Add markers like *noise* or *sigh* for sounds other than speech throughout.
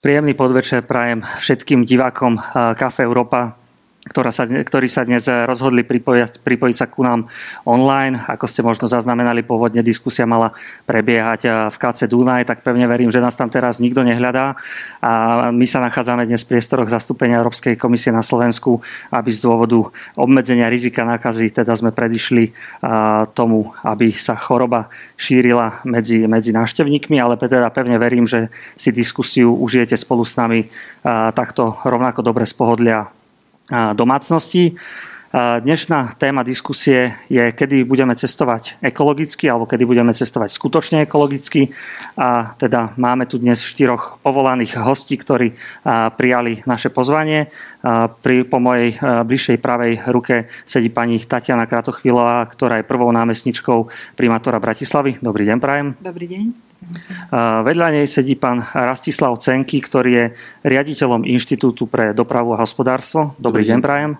Príjemný podvečer prajem všetkým divákom Kafe Európa ktorá sa, ktorí sa dnes rozhodli pripojiť, pripojiť sa ku nám online. Ako ste možno zaznamenali, pôvodne diskusia mala prebiehať eh, v KC Dunaj, tak pevne verím, že nás tam teraz nikto nehľadá. A my sa nachádzame dnes v priestoroch zastúpenia Európskej komisie na Slovensku, aby z dôvodu obmedzenia rizika nákazy teda sme predišli eh, tomu, aby sa choroba šírila medzi, medzi návštevníkmi, ale teda pevne verím, že si diskusiu užijete spolu s nami takto rovnako dobre z pohodlia domácnosti. Dnešná téma diskusie je, kedy budeme cestovať ekologicky alebo kedy budeme cestovať skutočne ekologicky. A teda máme tu dnes štyroch povolaných hostí, ktorí prijali naše pozvanie. Pri, po mojej bližšej pravej ruke sedí pani Tatiana Kratochvílová, ktorá je prvou námestničkou primátora Bratislavy. Dobrý deň, prajem. Dobrý deň. Vedľa nej sedí pán Rastislav Cenky, ktorý je riaditeľom Inštitútu pre dopravu a hospodárstvo. Dobrý, deň, prajem.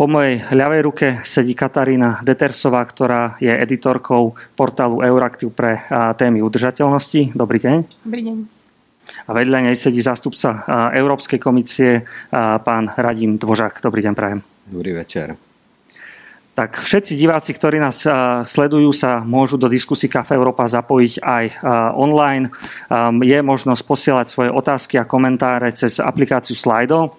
Po mojej ľavej ruke sedí Katarína Detersová, ktorá je editorkou portálu Euraktiv pre témy udržateľnosti. Dobrý deň. Dobrý deň. A vedľa nej sedí zástupca Európskej komisie, pán Radim Dvožák. Dobrý deň, prajem. Dobrý večer tak všetci diváci, ktorí nás sledujú, sa môžu do diskusí Kafe Európa zapojiť aj online. Je možnosť posielať svoje otázky a komentáre cez aplikáciu Slido.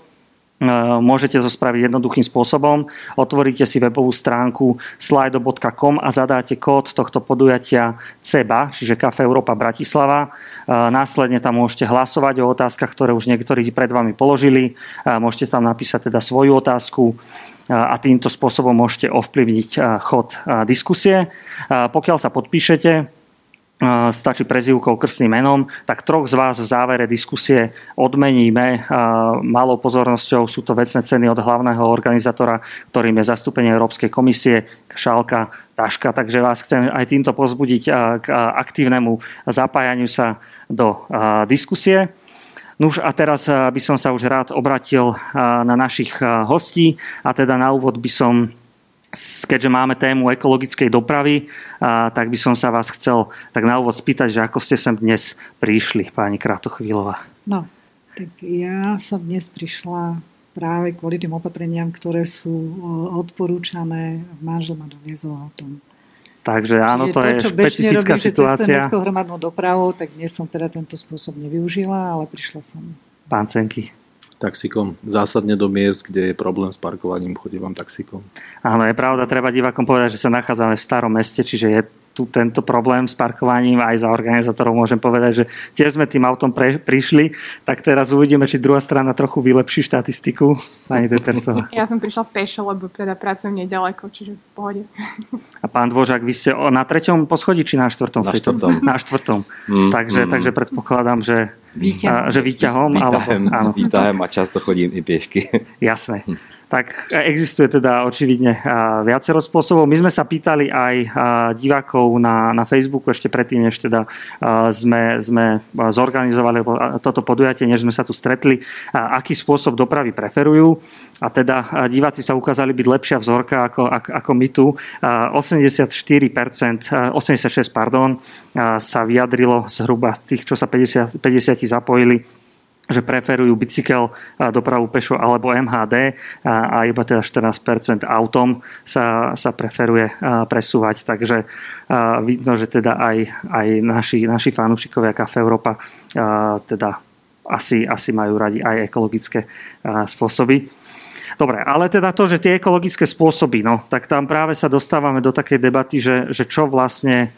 Môžete to spraviť jednoduchým spôsobom. Otvoríte si webovú stránku slido.com a zadáte kód tohto podujatia CEBA, čiže Kafe Európa Bratislava. Následne tam môžete hlasovať o otázkach, ktoré už niektorí pred vami položili. Môžete tam napísať teda svoju otázku a týmto spôsobom môžete ovplyvniť chod diskusie. Pokiaľ sa podpíšete, stačí prezivkou krstným menom, tak troch z vás v závere diskusie odmeníme malou pozornosťou. Sú to vecné ceny od hlavného organizátora, ktorým je zastúpenie Európskej komisie, šálka, taška. Takže vás chcem aj týmto pozbudiť k aktívnemu zapájaniu sa do diskusie. Nuž a teraz eh, by som sa už rád obratil eh, na našich eh, hostí a teda na úvod by som keďže máme tému ekologickej dopravy, tak by som sa vás chcel tak na úvod spýtať, že ako ste sem dnes prišli, pani Kratochvílová. No, tak ja som dnes prišla práve kvôli tým opatreniam, ktoré sú odporúčané. Manžel ma doniezol o tom Takže áno, to, to je čo špecifická robím, situácia. Že hromadnou dopravou, tak dnes som teda tento spôsob nevyužila, ale prišla som. Pán Cenky. Taxikom. Zásadne do miest, kde je problém s parkovaním, chodím taxikom. Áno, je pravda, treba divákom povedať, že sa nachádzame v starom meste, čiže je tu tento problém s parkovaním aj za organizátorov môžem povedať, že tiež sme tým autom pre, prišli, tak teraz uvidíme, či druhá strana trochu vylepší štatistiku. Pani Detersová. *laughs* Ja som prišla pešo, lebo teda pracujem nedaleko, čiže v pohode. A pán Dvožák, vy ste na treťom poschodí, či na štvrtom? Na štvrtom. Na štvrtom. Mm, takže, mm. takže predpokladám, že Výťahom. že výťahom. Výťahem, alebo, áno. výťahem a často chodím i piešky. Jasné. *laughs* Tak existuje teda očividne viacero spôsobov. My sme sa pýtali aj divákov na, na Facebooku ešte predtým, než teda sme, sme zorganizovali toto podujatie, než sme sa tu stretli, aký spôsob dopravy preferujú. A teda diváci sa ukázali byť lepšia vzorka ako, ako, ako my tu. 84%, 86% pardon, sa vyjadrilo zhruba tých, čo sa 50, 50 zapojili že preferujú bicykel, dopravu pešo alebo MHD a iba teda 14% autom sa, sa preferuje presúvať. Takže vidno, že teda aj, aj naši, naši fanúšikovia Kafe Európa teda asi, asi majú radi aj ekologické spôsoby. Dobre, ale teda to, že tie ekologické spôsoby, no, tak tam práve sa dostávame do takej debaty, že, že čo vlastne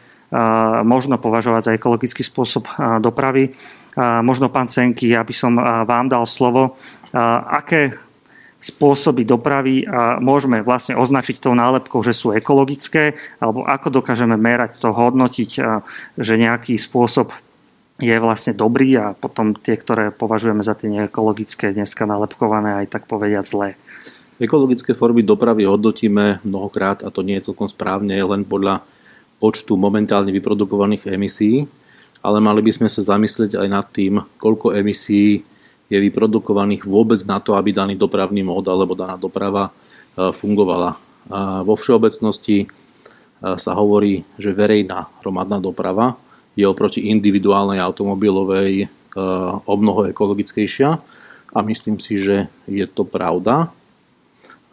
možno považovať za ekologický spôsob dopravy. Možno, pán Cenky, ja by som vám dal slovo. Aké spôsoby dopravy môžeme vlastne označiť tou nálepkou, že sú ekologické, alebo ako dokážeme merať to, hodnotiť, že nejaký spôsob je vlastne dobrý a potom tie, ktoré považujeme za tie neekologické, dneska nálepkované aj tak povediať zlé. Ekologické formy dopravy hodnotíme mnohokrát a to nie je celkom správne, len podľa počtu momentálne vyprodukovaných emisí, ale mali by sme sa zamyslieť aj nad tým, koľko emisí je vyprodukovaných vôbec na to, aby daný dopravný mód alebo daná doprava e, fungovala. Vo všeobecnosti e, sa hovorí, že verejná hromadná doprava je oproti individuálnej automobilovej o mnoho ekologickejšia a myslím si, že je to pravda.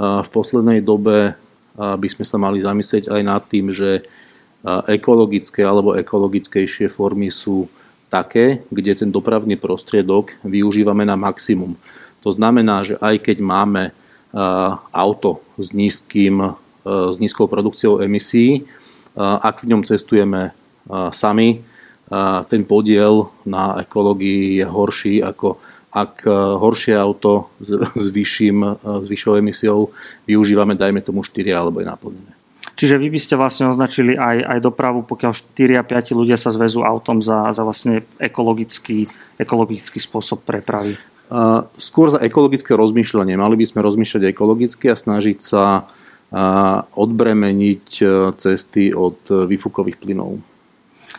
V poslednej dobe by sme sa mali zamyslieť aj nad tým, že ekologické alebo ekologickejšie formy sú také, kde ten dopravný prostriedok využívame na maximum. To znamená, že aj keď máme auto s, nízkym, s nízkou produkciou emisí, ak v ňom cestujeme sami, ten podiel na ekológii je horší ako ak horšie auto s, s, vyšším, s vyššou emisiou využívame, dajme tomu 4 alebo je naplnené. Čiže vy by ste vlastne označili aj, aj dopravu, pokiaľ 4 a 5 ľudia sa zvezú autom za, za vlastne ekologický, ekologický spôsob prepravy. Skôr za ekologické rozmýšľanie. Mali by sme rozmýšľať ekologicky a snažiť sa odbremeniť cesty od výfukových plynov.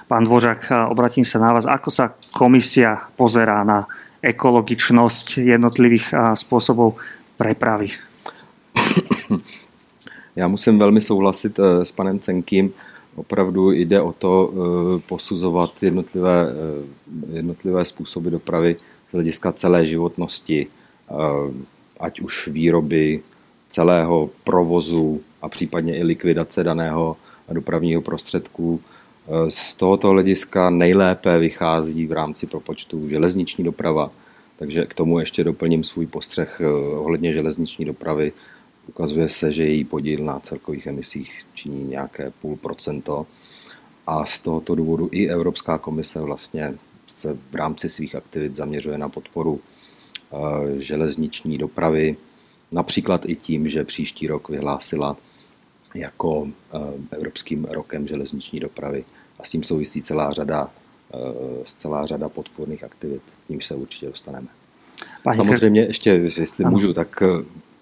Pán Dvořák, obratím sa na vás. Ako sa komisia pozerá na ekologičnosť jednotlivých spôsobov prepravy? *coughs* Já musím velmi souhlasit eh, s panem Cenkým. Opravdu jde o to eh, posuzovat jednotlivé, eh, jednotlivé způsoby dopravy z hlediska celé životnosti, ať už výroby, celého provozu a případně i likvidace daného dopravního prostředku z tohoto hlediska nejlépe vychází v rámci propočtu železniční doprava, takže k tomu ještě doplním svůj postřeh eh, ohledně železniční dopravy. Ukazuje se, že její podíl na celkových emisích činí nějaké půl procento a z tohoto důvodu i Evropská komise vlastně se v rámci svých aktivit zaměřuje na podporu eh, železniční dopravy, například i tím, že příští rok vyhlásila jako eh, Evropským rokem železniční dopravy a s tím souvisí celá řada, eh, celá řada podporných aktivit, k nímž se určitě dostaneme. Pani Samozřejmě ještě, jestli ano. můžu, tak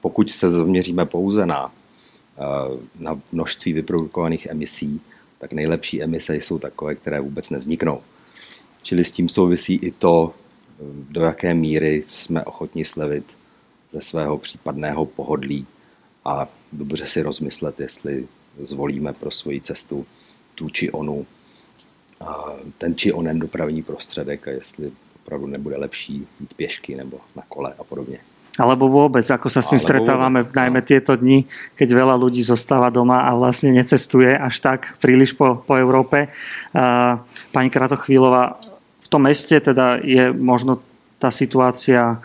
pokud se zaměříme pouze na, na množství vyprodukovaných emisí, tak nejlepší emise jsou takové, které vůbec nevzniknou. Čili s tím souvisí i to, do jaké míry jsme ochotni slevit ze svého případného pohodlí a dobře si rozmyslet, jestli zvolíme pro svoji cestu tu či onu, ten či onen dopravní prostředek a jestli opravdu nebude lepší jít pěšky nebo na kole a podobně. Alebo vôbec, ako sa s tým Alebo stretávame vôbec, najmä no. tieto dni, keď veľa ľudí zostáva doma a vlastne necestuje až tak príliš po, po Európe. Pani Kratochvílová, v tom meste teda je možno tá situácia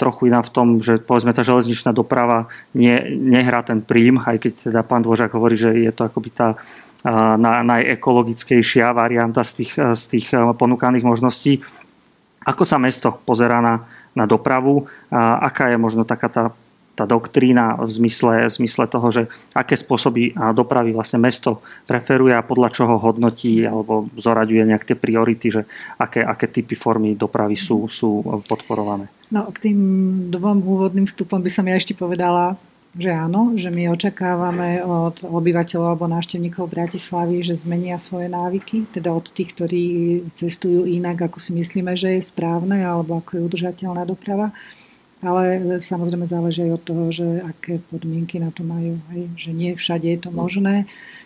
trochu iná v tom, že povedzme tá železničná doprava nie, nehrá ten príjm, aj keď teda pán Dvořák hovorí, že je to akoby tá na, najekologickejšia varianta z tých, z tých ponúkaných možností. Ako sa mesto pozerá na, na dopravu? A aká je možno taká tá, tá doktrína v zmysle, v zmysle toho, že aké spôsoby dopravy vlastne mesto preferuje a podľa čoho hodnotí alebo zoraďuje nejak tie priority, že aké, aké typy formy dopravy sú, sú podporované? No, k tým dvom úvodným vstupom by som ja ešte povedala, že áno, že my očakávame od obyvateľov alebo návštevníkov Bratislavy, že zmenia svoje návyky, teda od tých, ktorí cestujú inak, ako si myslíme, že je správne alebo ako je udržateľná doprava ale samozrejme záleží aj od toho, že aké podmienky na to majú. Hej? Že nie všade je to mm. možné,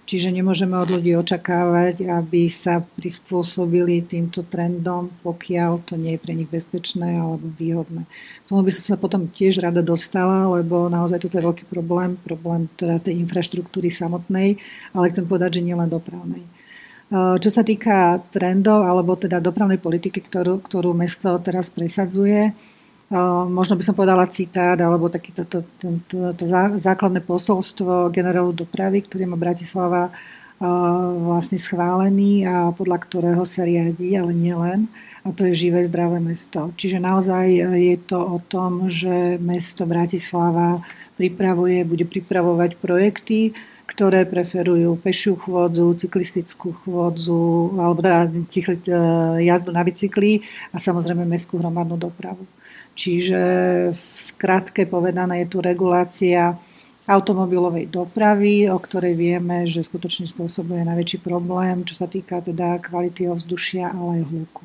čiže nemôžeme od ľudí očakávať, aby sa prispôsobili týmto trendom, pokiaľ to nie je pre nich bezpečné alebo výhodné. K tomu by som sa potom tiež rada dostala, lebo naozaj toto je veľký problém, problém teda tej infraštruktúry samotnej, ale chcem povedať, že nielen dopravnej. Čo sa týka trendov alebo teda dopravnej politiky, ktorú, ktorú mesto teraz presadzuje, možno by som povedala citát, alebo taký to, to, to, to, základné posolstvo generálu dopravy, ktorý má Bratislava vlastne schválený a podľa ktorého sa riadi, ale nielen. A to je živé, zdravé mesto. Čiže naozaj je to o tom, že mesto Bratislava pripravuje, bude pripravovať projekty, ktoré preferujú pešiu chôdzu, cyklistickú chôdzu, alebo teda e, jazdu na bicykli a samozrejme mestskú hromadnú dopravu. Čiže v skratke povedané je tu regulácia automobilovej dopravy, o ktorej vieme, že skutočne spôsobuje najväčší problém, čo sa týka teda kvality ovzdušia, ale aj hluku.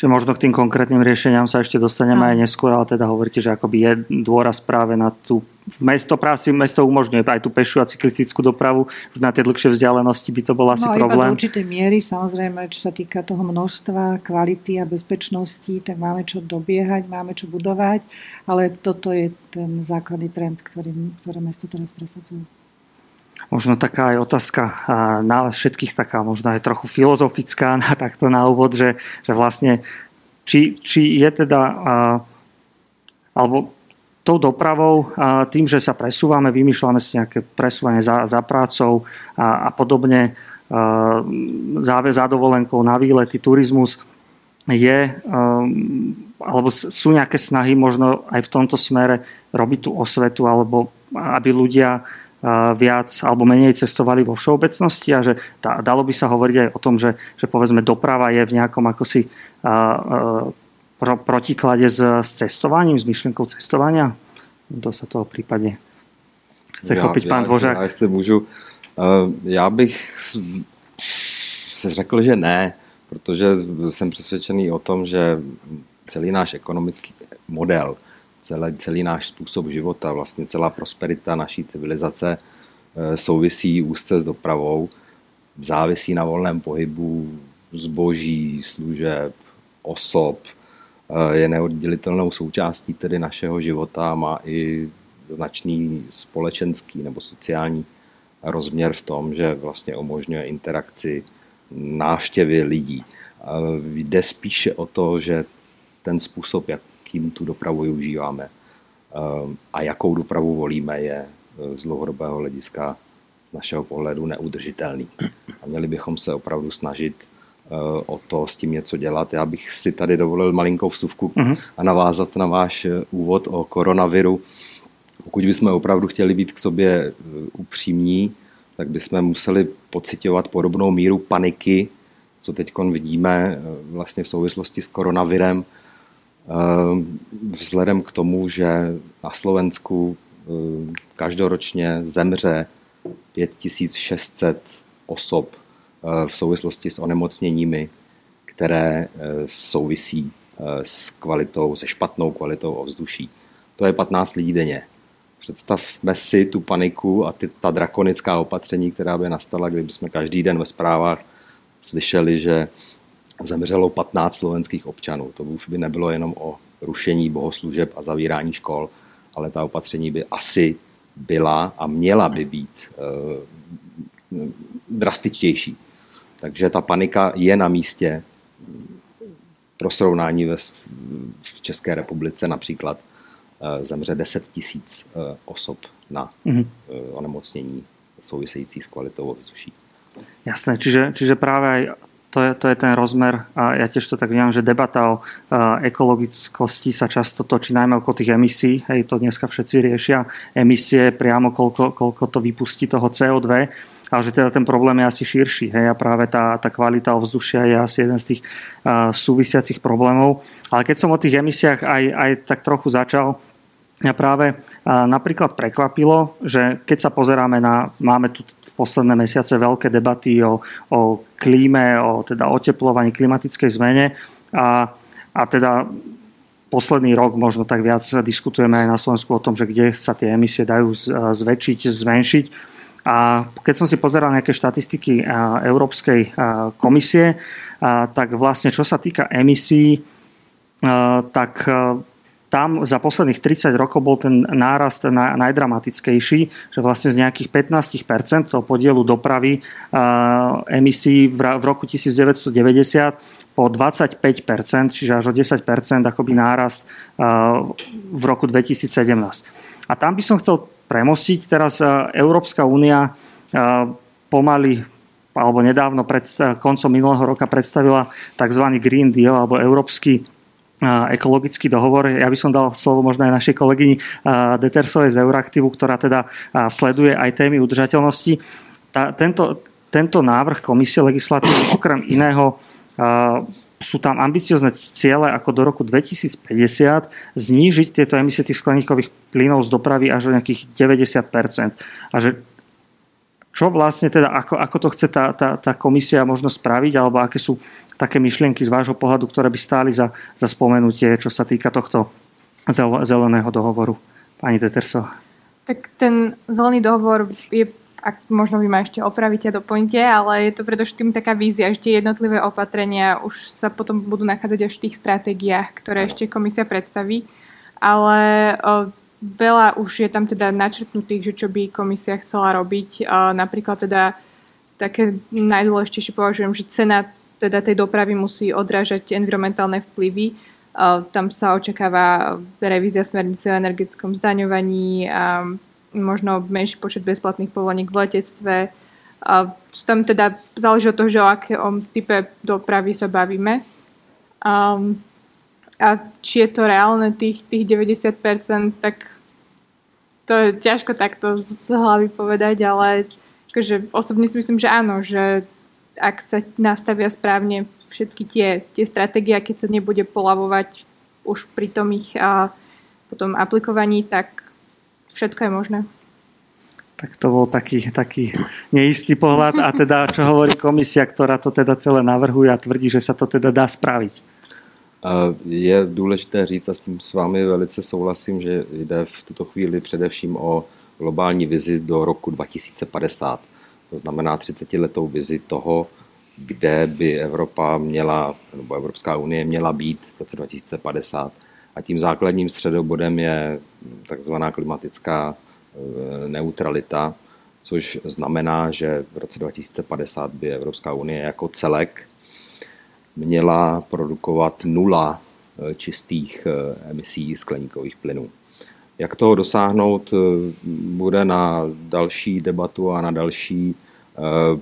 Čiže možno k tým konkrétnym riešeniam sa ešte dostaneme aj neskôr, ale teda hovoríte, že akoby je dôraz práve na tú mesto, práve si mesto umožňuje aj tú pešiu a cyklistickú dopravu, už na tie dlhšie vzdialenosti by to bol asi no, problém. No do určitej miery, samozrejme, čo sa týka toho množstva, kvality a bezpečnosti, tak máme čo dobiehať, máme čo budovať, ale toto je ten základný trend, ktorý, ktoré mesto teraz presadzuje možno taká aj otázka na všetkých, taká možno aj trochu filozofická *laughs* na takto na úvod, že, že vlastne či, či je teda alebo tou dopravou, tým, že sa presúvame, vymýšľame si nejaké presúvanie za, za prácou a, a podobne, záve za dovolenkou na výlety, turizmus, je, alebo sú nejaké snahy možno aj v tomto smere robiť tú osvetu, alebo aby ľudia viac alebo menej cestovali vo všeobecnosti a že dalo by sa hovoriť aj o tom, že, že povedzme doprava je v nejakom ako si pro, protiklade s, s cestovaním, s myšlienkou cestovania? Kto sa toho prípadne chce já, chopiť, pán Dvořák? Já, jestli můžu, já bych se řekl, že ne, protože jsem přesvědčený o tom, že celý náš ekonomický model celý, celý náš způsob života, vlastně celá prosperita naší civilizace eh, souvisí úzce s dopravou, závisí na volném pohybu zboží, služeb, osob, eh, je neoddělitelnou součástí tedy našeho života, má i značný společenský nebo sociální rozměr v tom, že vlastně umožňuje interakci návštěvy lidí. Jde spíše o to, že ten způsob, jak kým tu dopravu využíváme ehm, a jakou dopravu volíme, je eh, z dlouhodobého hlediska z našeho pohledu neudržitelný. A měli bychom se opravdu snažit eh, o to s tím něco dělat. Já bych si tady dovolil malinkou vsuvku uh-huh. a navázat na váš eh, úvod o koronaviru. Pokud bychom opravdu chtěli být k sobě upřímní, tak bychom museli pocitovat podobnou míru paniky, co teď vidíme vlastně v souvislosti s koronavirem, vzhledem k tomu, že na Slovensku ehm, každoročně zemře 5600 osob ehm, v souvislosti s onemocněními, které souvisí s kvalitou, se špatnou kvalitou ovzduší. To je 15 lidí denně. Představme si tu paniku a ty, ta drakonická opatření, která by nastala, kdyby jsme každý den ve zprávách slyšeli, že zemřelo 15 slovenských občanů. To už by nebylo jenom o rušení bohoslužeb a zavírání škol, ale ta opatření by asi byla a měla by být e, drastičtější. Takže ta panika je na místě. Pro srovnání ve, v České republice například e, zemře 10 tisíc e, osob na mm-hmm. onemocnění související s kvalitou ovzduší. Jasné, čiže, čiže práve aj to je, to je ten rozmer a ja tiež to tak vnímam, že debata o ekologickosti sa často točí najmä okolo tých emisí. Hej, to dneska všetci riešia emisie priamo, koľko, koľko to vypustí toho CO2 ale že teda ten problém je asi širší. Hej, a práve tá, tá kvalita ovzdušia je asi jeden z tých uh, súvisiacich problémov. Ale keď som o tých emisiách aj, aj tak trochu začal, Mňa práve napríklad prekvapilo, že keď sa pozeráme na, máme tu posledné mesiace veľké debaty o, o klíme, o teda oteplovaní, klimatickej zmene a, a teda posledný rok možno tak viac diskutujeme aj na Slovensku o tom, že kde sa tie emisie dajú zväčšiť, zmenšiť. A keď som si pozeral nejaké štatistiky Európskej komisie, tak vlastne čo sa týka emisí, tak tam za posledných 30 rokov bol ten nárast na, najdramatickejší, že vlastne z nejakých 15% toho podielu dopravy uh, emisí v, roku 1990 po 25%, čiže až o 10% akoby nárast uh, v roku 2017. A tam by som chcel premostiť, teraz uh, Európska únia pomaly alebo nedávno predstav, koncom minulého roka predstavila tzv. Green Deal alebo Európsky ekologický dohovor. Ja by som dal slovo možno aj našej kolegyni Detersovej z Euraktivu, ktorá teda sleduje aj témy udržateľnosti. Tá, tento, tento návrh komisie legislatívy okrem iného sú tam ambiciozne ciele ako do roku 2050 znížiť tieto emisie tých skleníkových plynov z dopravy až o nejakých 90 A že čo vlastne teda, ako, ako to chce tá, tá, tá komisia možno spraviť, alebo aké sú také myšlienky z vášho pohľadu, ktoré by stáli za, za spomenutie, čo sa týka tohto zeleného dohovoru. Pani Tetersová. Tak ten zelený dohovor je ak možno vy ma ešte opravíte a doplníte, ale je to predovšetkým taká vízia, že tie jednotlivé opatrenia už sa potom budú nachádzať až v tých stratégiách, ktoré ešte komisia predstaví. Ale veľa už je tam teda načrtnutých, že čo by komisia chcela robiť. Napríklad teda také najdôležitejšie považujem, že cena teda tej dopravy musí odrážať environmentálne vplyvy. O, tam sa očakáva revízia smernice o energetickom zdaňovaní a možno menší počet bezplatných povoleniek v letectve. A tam teda záleží od toho, že o akom type dopravy sa bavíme. Um, a či je to reálne tých, tých 90%, tak to je ťažko takto z hlavy povedať, ale akože osobne si myslím, že áno, že ak sa nastavia správne všetky tie, tie stratégie, keď sa nebude polavovať už pri tom ich a potom aplikovaní, tak všetko je možné. Tak to bol taký, taký neistý pohľad. A teda, čo hovorí komisia, ktorá to teda celé navrhuje a tvrdí, že sa to teda dá spraviť? Je důležité říct, a s tím s vámi velice souhlasím, že jde v tuto chvíli především o globální vizi do roku 2050. To znamená 30 letou vizi toho, kde by Evropa měla, nebo Evropská unie měla být v roce 2050 a tím základním středobodem je takzvaná klimatická e, neutralita, což znamená, že v roce 2050 by Evropská unie jako celek měla produkovat nula e, čistých e, emisí skleníkových plynů. Jak toho dosáhnout, bude na další debatu a na další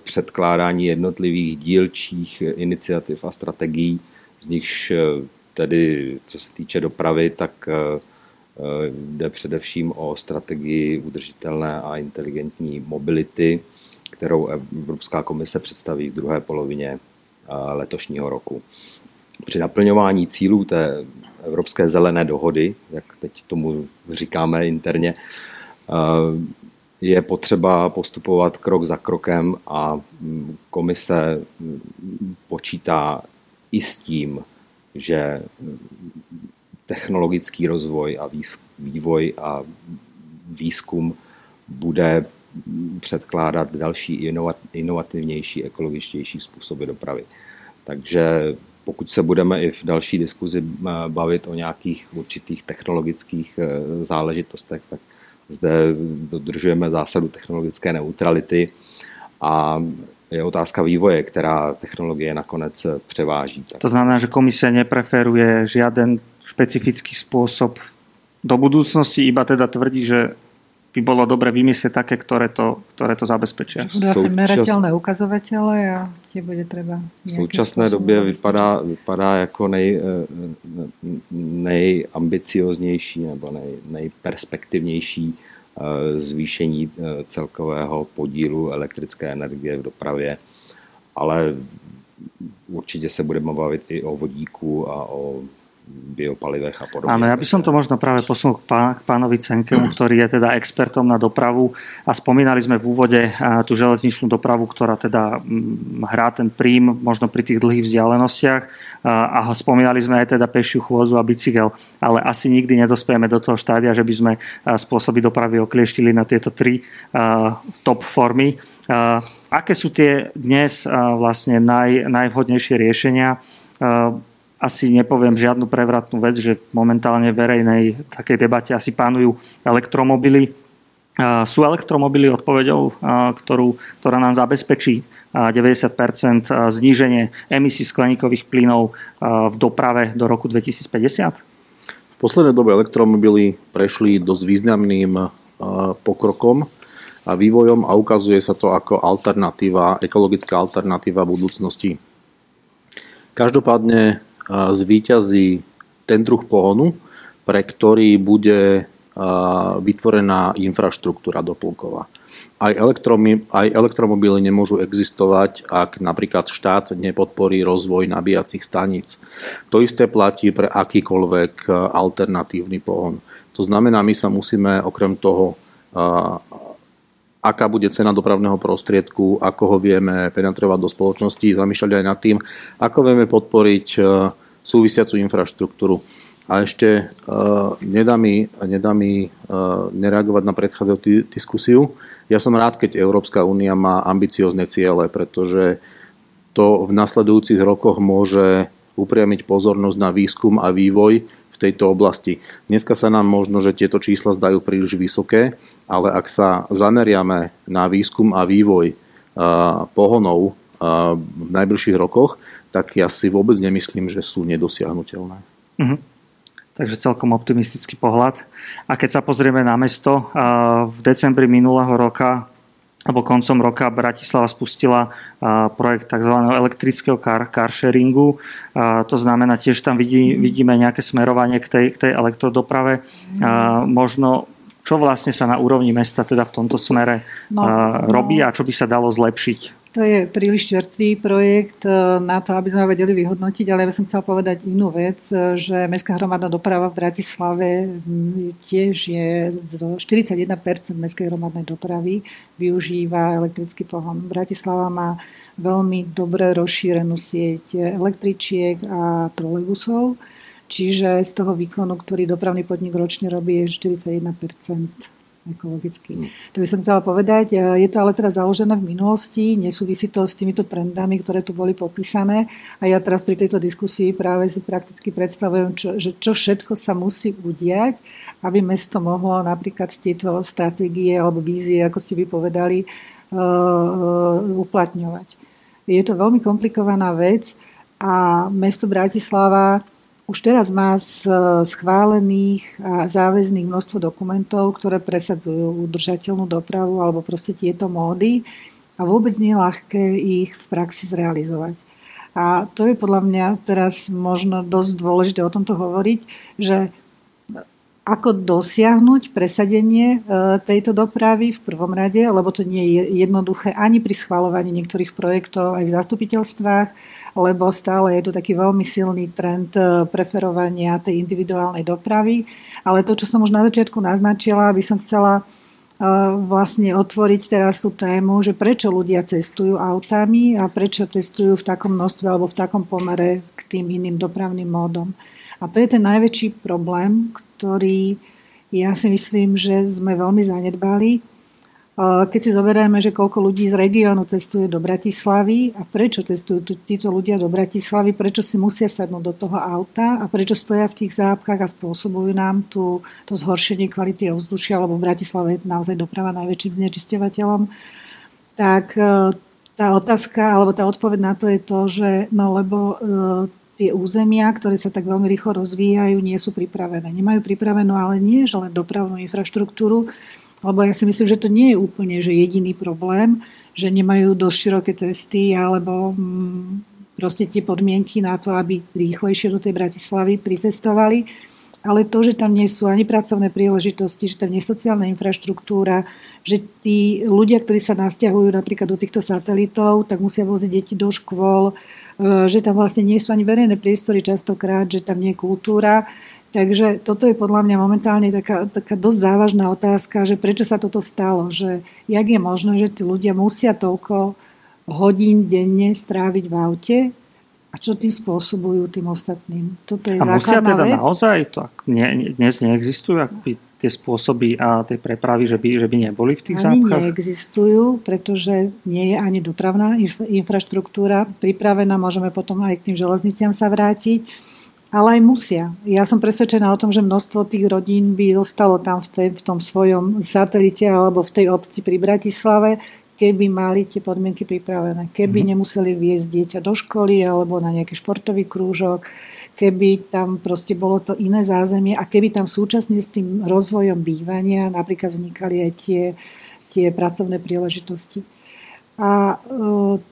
předkládání jednotlivých dílčích iniciativ a strategií, z nichž tedy co se týče dopravy, tak eh, eh, jde především o strategii udržitelné a inteligentní mobility, kterou Evropská komise představí v druhé polovině eh, letošního roku. Při naplňování cílů té Evropské zelené dohody, jak teď tomu říkáme interně, je potřeba postupovat krok za krokem a mm, komise mm, počítá i s tím, že technologický rozvoj a vývoj a výzkum bude předkládat další inovativnější, ekologičtější způsoby dopravy. Takže pokud se budeme i v další diskuzi eh, bavit o nějakých určitých technologických eh, záležitostech, tak zde dodržujeme zásadu technologické neutrality a je otázka vývoje, která technologie nakonec převáží. To znamená, že komisia nepreferuje žiaden špecifický spôsob do budúcnosti, iba teda tvrdí, že by bolo dobre vymyslieť také, ktoré to, ktoré to zabezpečia. Budú asi merateľné ukazovatele a tie bude treba V současné době vypadá, vypadá jako nej, nejambicioznější nebo nej, nejperspektivnější Eh, zvýšení eh, celkového podílu elektrické energie v dopravě, ale určitě se budeme bavit i o vodíku a o biopalivech a podobne. Áno, ja by som to možno práve posunul k, pán, k pánovi Cenkemu, ktorý je teda expertom na dopravu a spomínali sme v úvode tú železničnú dopravu, ktorá teda mm, hrá ten príjm možno pri tých dlhých vzdialenostiach a spomínali sme aj teda pešiu chôzu a bicykel, ale asi nikdy nedospejeme do toho štádia, že by sme spôsoby dopravy oklieštili na tieto tri top formy. Aké sú tie dnes vlastne naj, najvhodnejšie riešenia? Asi nepoviem žiadnu prevratnú vec, že momentálne v verejnej takej debate asi pánujú elektromobily. Sú elektromobily odpovedou, ktorú, ktorá nám zabezpečí 90% zníženie emisí skleníkových plynov v doprave do roku 2050? V poslednej dobe elektromobily prešli dosť významným pokrokom a vývojom a ukazuje sa to ako alternatíva, ekologická alternatíva budúcnosti. Každopádne zvíťazí ten druh pohonu, pre ktorý bude vytvorená infraštruktúra doplnková. Aj, aj elektromobily nemôžu existovať, ak napríklad štát nepodporí rozvoj nabíjacích staníc. To isté platí pre akýkoľvek alternatívny pohon. To znamená, my sa musíme okrem toho aká bude cena dopravného prostriedku, ako ho vieme penetrovať do spoločnosti, zamýšľať aj nad tým, ako vieme podporiť súvisiacu infraštruktúru. A ešte uh, nedá mi, nedá mi uh, nereagovať na predchádzajúcu diskusiu. Ja som rád, keď Európska únia má ambiciozne ciele, pretože to v nasledujúcich rokoch môže upriamiť pozornosť na výskum a vývoj v tejto oblasti. Dneska sa nám možno, že tieto čísla zdajú príliš vysoké, ale ak sa zameriame na výskum a vývoj uh, pohonov uh, v najbližších rokoch, tak ja si vôbec nemyslím, že sú nedosiahnutelné. Uh-huh takže celkom optimistický pohľad. A keď sa pozrieme na mesto, v decembri minulého roka alebo koncom roka Bratislava spustila projekt tzv. elektrického car, car sharingu. To znamená, tiež tam vidí, vidíme nejaké smerovanie k tej, k tej elektrodoprave. Možno čo vlastne sa na úrovni mesta teda v tomto smere no, robí a čo by sa dalo zlepšiť? To je príliš čerstvý projekt e, na to, aby sme ho vedeli vyhodnotiť, ale ja by som chcela povedať inú vec, e, že Mestská hromadná doprava v Bratislave tiež je 41% mestskej hromadnej dopravy využíva elektrický pohon. Bratislava má veľmi dobre rozšírenú sieť električiek a trolejbusov, čiže z toho výkonu, ktorý dopravný podnik ročne robí, je 41% ekologicky. Mm. To by som chcela povedať. Je to ale teraz založené v minulosti, nesúvisí to s týmito trendami, ktoré tu boli popísané. A ja teraz pri tejto diskusii práve si prakticky predstavujem, čo, že čo všetko sa musí udiať, aby mesto mohlo napríklad tieto stratégie alebo vízie, ako ste vypovedali, uh, uh, uplatňovať. Je to veľmi komplikovaná vec a mesto Bratislava už teraz má schválených a záväzných množstvo dokumentov, ktoré presadzujú udržateľnú dopravu alebo proste tieto módy a vôbec nie je ľahké ich v praxi zrealizovať. A to je podľa mňa teraz možno dosť dôležité o tomto hovoriť, že ako dosiahnuť presadenie e, tejto dopravy v prvom rade, lebo to nie je jednoduché ani pri schvalovaní niektorých projektov aj v zastupiteľstvách, lebo stále je tu taký veľmi silný trend e, preferovania tej individuálnej dopravy. Ale to, čo som už na začiatku naznačila, by som chcela e, vlastne otvoriť teraz tú tému, že prečo ľudia cestujú autami a prečo cestujú v takom množstve alebo v takom pomere k tým iným dopravným módom. A to je ten najväčší problém, ktorý ja si myslím, že sme veľmi zanedbali keď si zoberieme, že koľko ľudí z regiónu cestuje do Bratislavy a prečo cestujú títo ľudia do Bratislavy, prečo si musia sadnúť do toho auta a prečo stoja v tých zápkach a spôsobujú nám tú, to zhoršenie kvality ovzdušia, lebo v Bratislave je naozaj doprava najväčším znečisťovateľom, tak e, tá otázka, alebo tá odpoveď na to je to, že no lebo e, tie územia, ktoré sa tak veľmi rýchlo rozvíjajú, nie sú pripravené. Nemajú pripravenú ale nie že len dopravnú infraštruktúru, lebo ja si myslím, že to nie je úplne že jediný problém, že nemajú dosť široké cesty alebo mm, proste tie podmienky na to, aby rýchlejšie do tej Bratislavy pricestovali. Ale to, že tam nie sú ani pracovné príležitosti, že tam nie je sociálna infraštruktúra, že tí ľudia, ktorí sa nasťahujú napríklad do týchto satelitov, tak musia voziť deti do škôl, e, že tam vlastne nie sú ani verejné priestory častokrát, že tam nie je kultúra, Takže toto je podľa mňa momentálne taká, taká dosť závažná otázka, že prečo sa toto stalo, že jak je možné, že tí ľudia musia toľko hodín denne stráviť v aute a čo tým spôsobujú tým ostatným. Toto je a musia teda vec. naozaj, to nie, dnes neexistujú akoby tie spôsoby a tej prepravy, že by, že by neboli v tých ani zápchách? neexistujú, pretože nie je ani dopravná infraštruktúra pripravená. Môžeme potom aj k tým železniciam sa vrátiť ale aj musia. Ja som presvedčená o tom, že množstvo tých rodín by zostalo tam v, tej, v tom svojom satelite alebo v tej obci pri Bratislave, keby mali tie podmienky pripravené. Keby mm. nemuseli viesť dieťa do školy alebo na nejaký športový krúžok, keby tam proste bolo to iné zázemie a keby tam súčasne s tým rozvojom bývania napríklad vznikali aj tie, tie pracovné príležitosti. A e,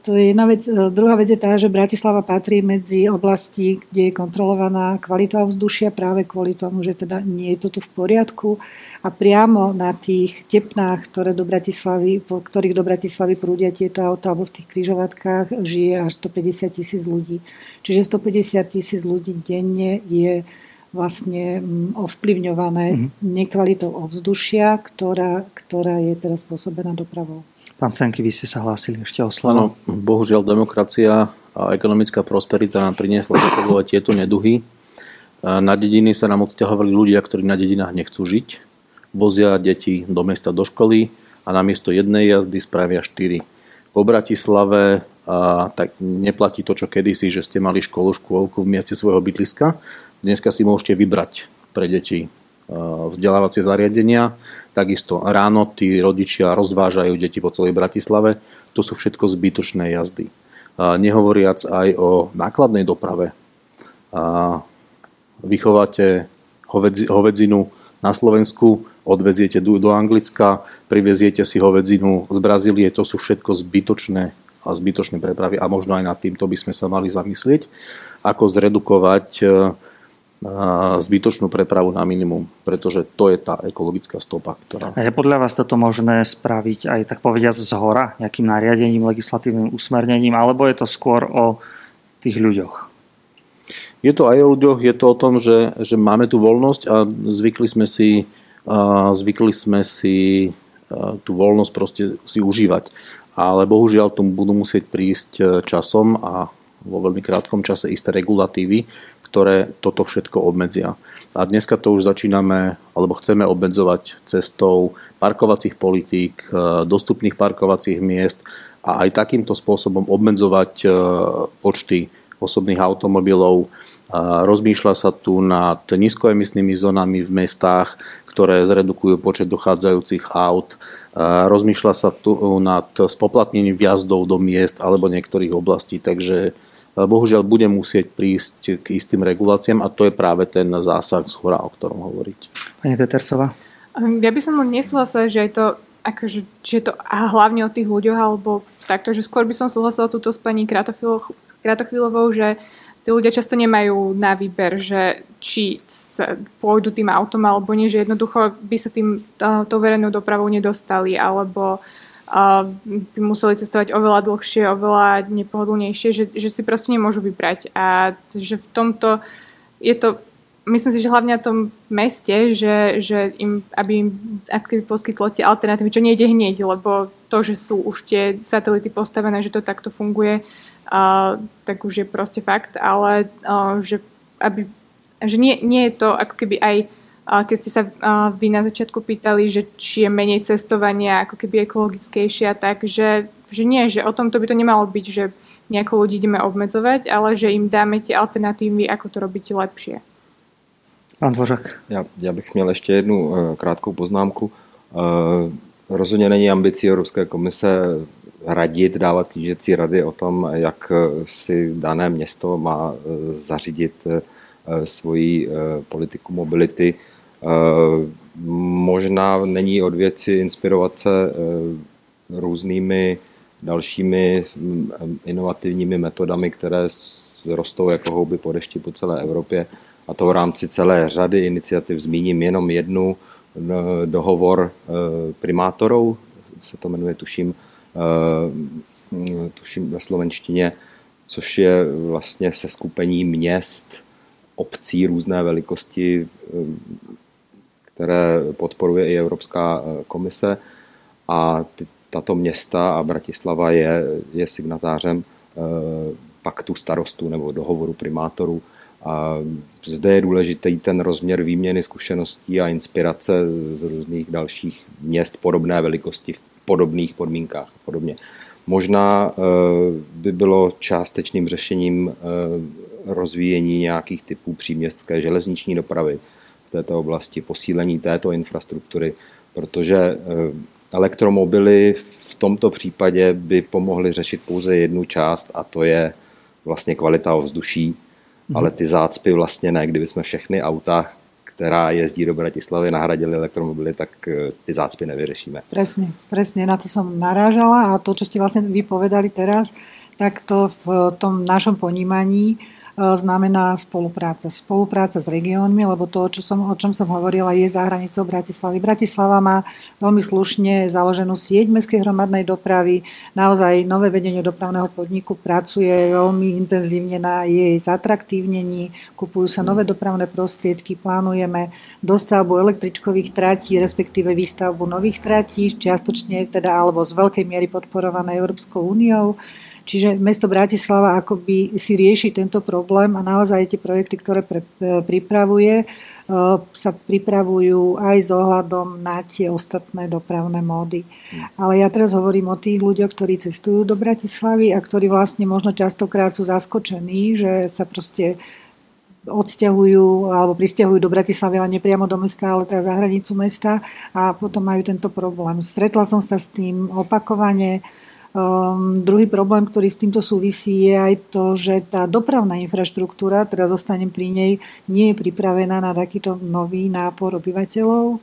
to je jedna vec. E, druhá vec je tá, že Bratislava patrí medzi oblasti, kde je kontrolovaná kvalita vzdušia práve kvôli tomu, že teda nie je toto v poriadku. A priamo na tých tepnách, ktoré do Bratislavy, po ktorých do Bratislavy prúdia tieto auta, alebo v tých križovatkách žije až 150 tisíc ľudí. Čiže 150 tisíc ľudí denne je vlastne mm, ovplyvňované mm-hmm. nekvalitou ovzdušia, ktorá, ktorá je teraz spôsobená dopravou. Pán Cenky, vy ste sa hlásili ešte o slovo. bohužiaľ demokracia a ekonomická prosperita nám priniesla tieto neduhy. Na dediny sa nám odsťahovali ľudia, ktorí na dedinách nechcú žiť. Vozia deti do mesta, do školy a namiesto jednej jazdy spravia štyri. Po Bratislave a, tak neplatí to, čo kedysi, že ste mali školu, škôlku v mieste svojho bytliska. Dneska si môžete vybrať pre deti vzdelávacie zariadenia. Takisto ráno tí rodičia rozvážajú deti po celej Bratislave. To sú všetko zbytočné jazdy. Nehovoriac aj o nákladnej doprave. Vychováte hovedzinu na Slovensku, odveziete do Anglicka, priveziete si hovedzinu z Brazílie, to sú všetko zbytočné a zbytočné prepravy a možno aj nad týmto by sme sa mali zamyslieť, ako zredukovať zbytočnú prepravu na minimum, pretože to je tá ekologická stopa. Ktorá... A je podľa vás toto možné spraviť aj tak povediať z hora, nejakým nariadením, legislatívnym usmernením, alebo je to skôr o tých ľuďoch? Je to aj o ľuďoch, je to o tom, že, že máme tu voľnosť a zvykli sme si, zvykli sme si tú voľnosť proste si užívať. Ale bohužiaľ tomu budú musieť prísť e, časom a vo veľmi krátkom čase isté regulatívy, ktoré toto všetko obmedzia. A dneska to už začíname, alebo chceme obmedzovať cestou parkovacích politík, e, dostupných parkovacích miest a aj takýmto spôsobom obmedzovať e, počty osobných automobilov. Rozmýšľa sa tu nad nízkoemisnými zónami v mestách, ktoré zredukujú počet dochádzajúcich aut. Rozmýšľa sa tu nad spoplatnením vjazdov do miest alebo niektorých oblastí, takže bohužiaľ bude musieť prísť k istým reguláciám a to je práve ten zásah z hora, o ktorom hovoriť. Pani Tetersová? Ehm, ja by som len nesúhlasila, že je to akože, že je to a hlavne o tých ľuďoch, alebo takto, že skôr by som súhlasila túto s pani Kratochvíľovou, že tí ľudia často nemajú na výber, že či sa pôjdu tým autom alebo nie, že jednoducho by sa tým tou verejnou dopravou nedostali, alebo uh, by museli cestovať oveľa dlhšie, oveľa nepohodlnejšie, že, že si proste nemôžu vybrať. A že v tomto je to, myslím si, že hlavne na tom meste, že, že im, aby im ako poskytlo tie alternatívy, čo nejde hneď, lebo to, že sú už tie satelity postavené, že to takto funguje, uh, tak už je proste fakt, ale uh, že, aby, že nie, nie je to ako keby aj keď ste sa vy na začiatku pýtali, že či je menej cestovania ako keby ekologickejšia, tak že, že nie, že o tomto by to nemalo byť, že nejako ľudí ideme obmedzovať, ale že im dáme tie alternatívy, ako to robiť lepšie. Pán Dvořák. Já, já bych měl ještě jednu uh, krátkou poznámku. Uh, rozhodně není ambicí Evropské komise radit, dávat knížecí rady o tom, jak si dané město má uh, zařídit svoji politiku mobility. Eh, možná není od věci inspirovat se eh, různými dalšími mm, inovativními metodami, které rostou jako houby po dešti po celé Evropě. A to v rámci celé řady iniciativ zmíním jenom jednu, dohovor eh, primátorů, se to jmenuje, tuším, tuším ve slovenštině, což je vlastně se skupení měst, obcí různé velikosti které podporuje i Evropská eh, komise a ty, tato města a Bratislava je, je signatářem eh, paktu starostů nebo dohovoru primátorů. A zde je důležitý ten rozměr výměny zkušeností a inspirace z různých dalších měst podobné velikosti v podobných podmínkách a podobně. Možná eh, by bylo částečným řešením rozvíjení nějakých typů příměstské železniční dopravy, této oblasti, posílení této infrastruktury, protože eh, elektromobily v tomto případě by pomohly řešit pouze jednu část a to je vlastně kvalita ovzduší, mm. ale ty zácpy vlastně ne. Kdyby jsme všechny auta, která jezdí do Bratislavy, nahradili elektromobily, tak eh, ty zácpy nevyřešíme. Presne, presne, na to som narážala a to, čo ste vlastne vypovedali teraz, tak to v tom našom ponímaní znamená spolupráca. Spolupráca s regiónmi, lebo to, čo som, o čom som hovorila, je za hranicou Bratislavy. Bratislava má veľmi slušne založenú sieť mestskej hromadnej dopravy. Naozaj nové vedenie dopravného podniku pracuje veľmi intenzívne na jej zatraktívnení. Kupujú sa nové dopravné prostriedky, plánujeme dostavbu električkových tratí, respektíve výstavbu nových tratí, čiastočne teda alebo z veľkej miery podporované Európskou úniou. Čiže mesto Bratislava akoby si rieši tento problém a naozaj tie projekty, ktoré pre, e, pripravuje, e, sa pripravujú aj s ohľadom na tie ostatné dopravné módy. Ale ja teraz hovorím o tých ľuďoch, ktorí cestujú do Bratislavy a ktorí vlastne možno častokrát sú zaskočení, že sa proste odsťahujú alebo pristahujú do Bratislavy, ale nepriamo do mesta, ale teda za hranicu mesta a potom majú tento problém. Stretla som sa s tým opakovane, Um, druhý problém, ktorý s týmto súvisí, je aj to, že tá dopravná infraštruktúra, teda zostanem pri nej, nie je pripravená na takýto nový nápor obyvateľov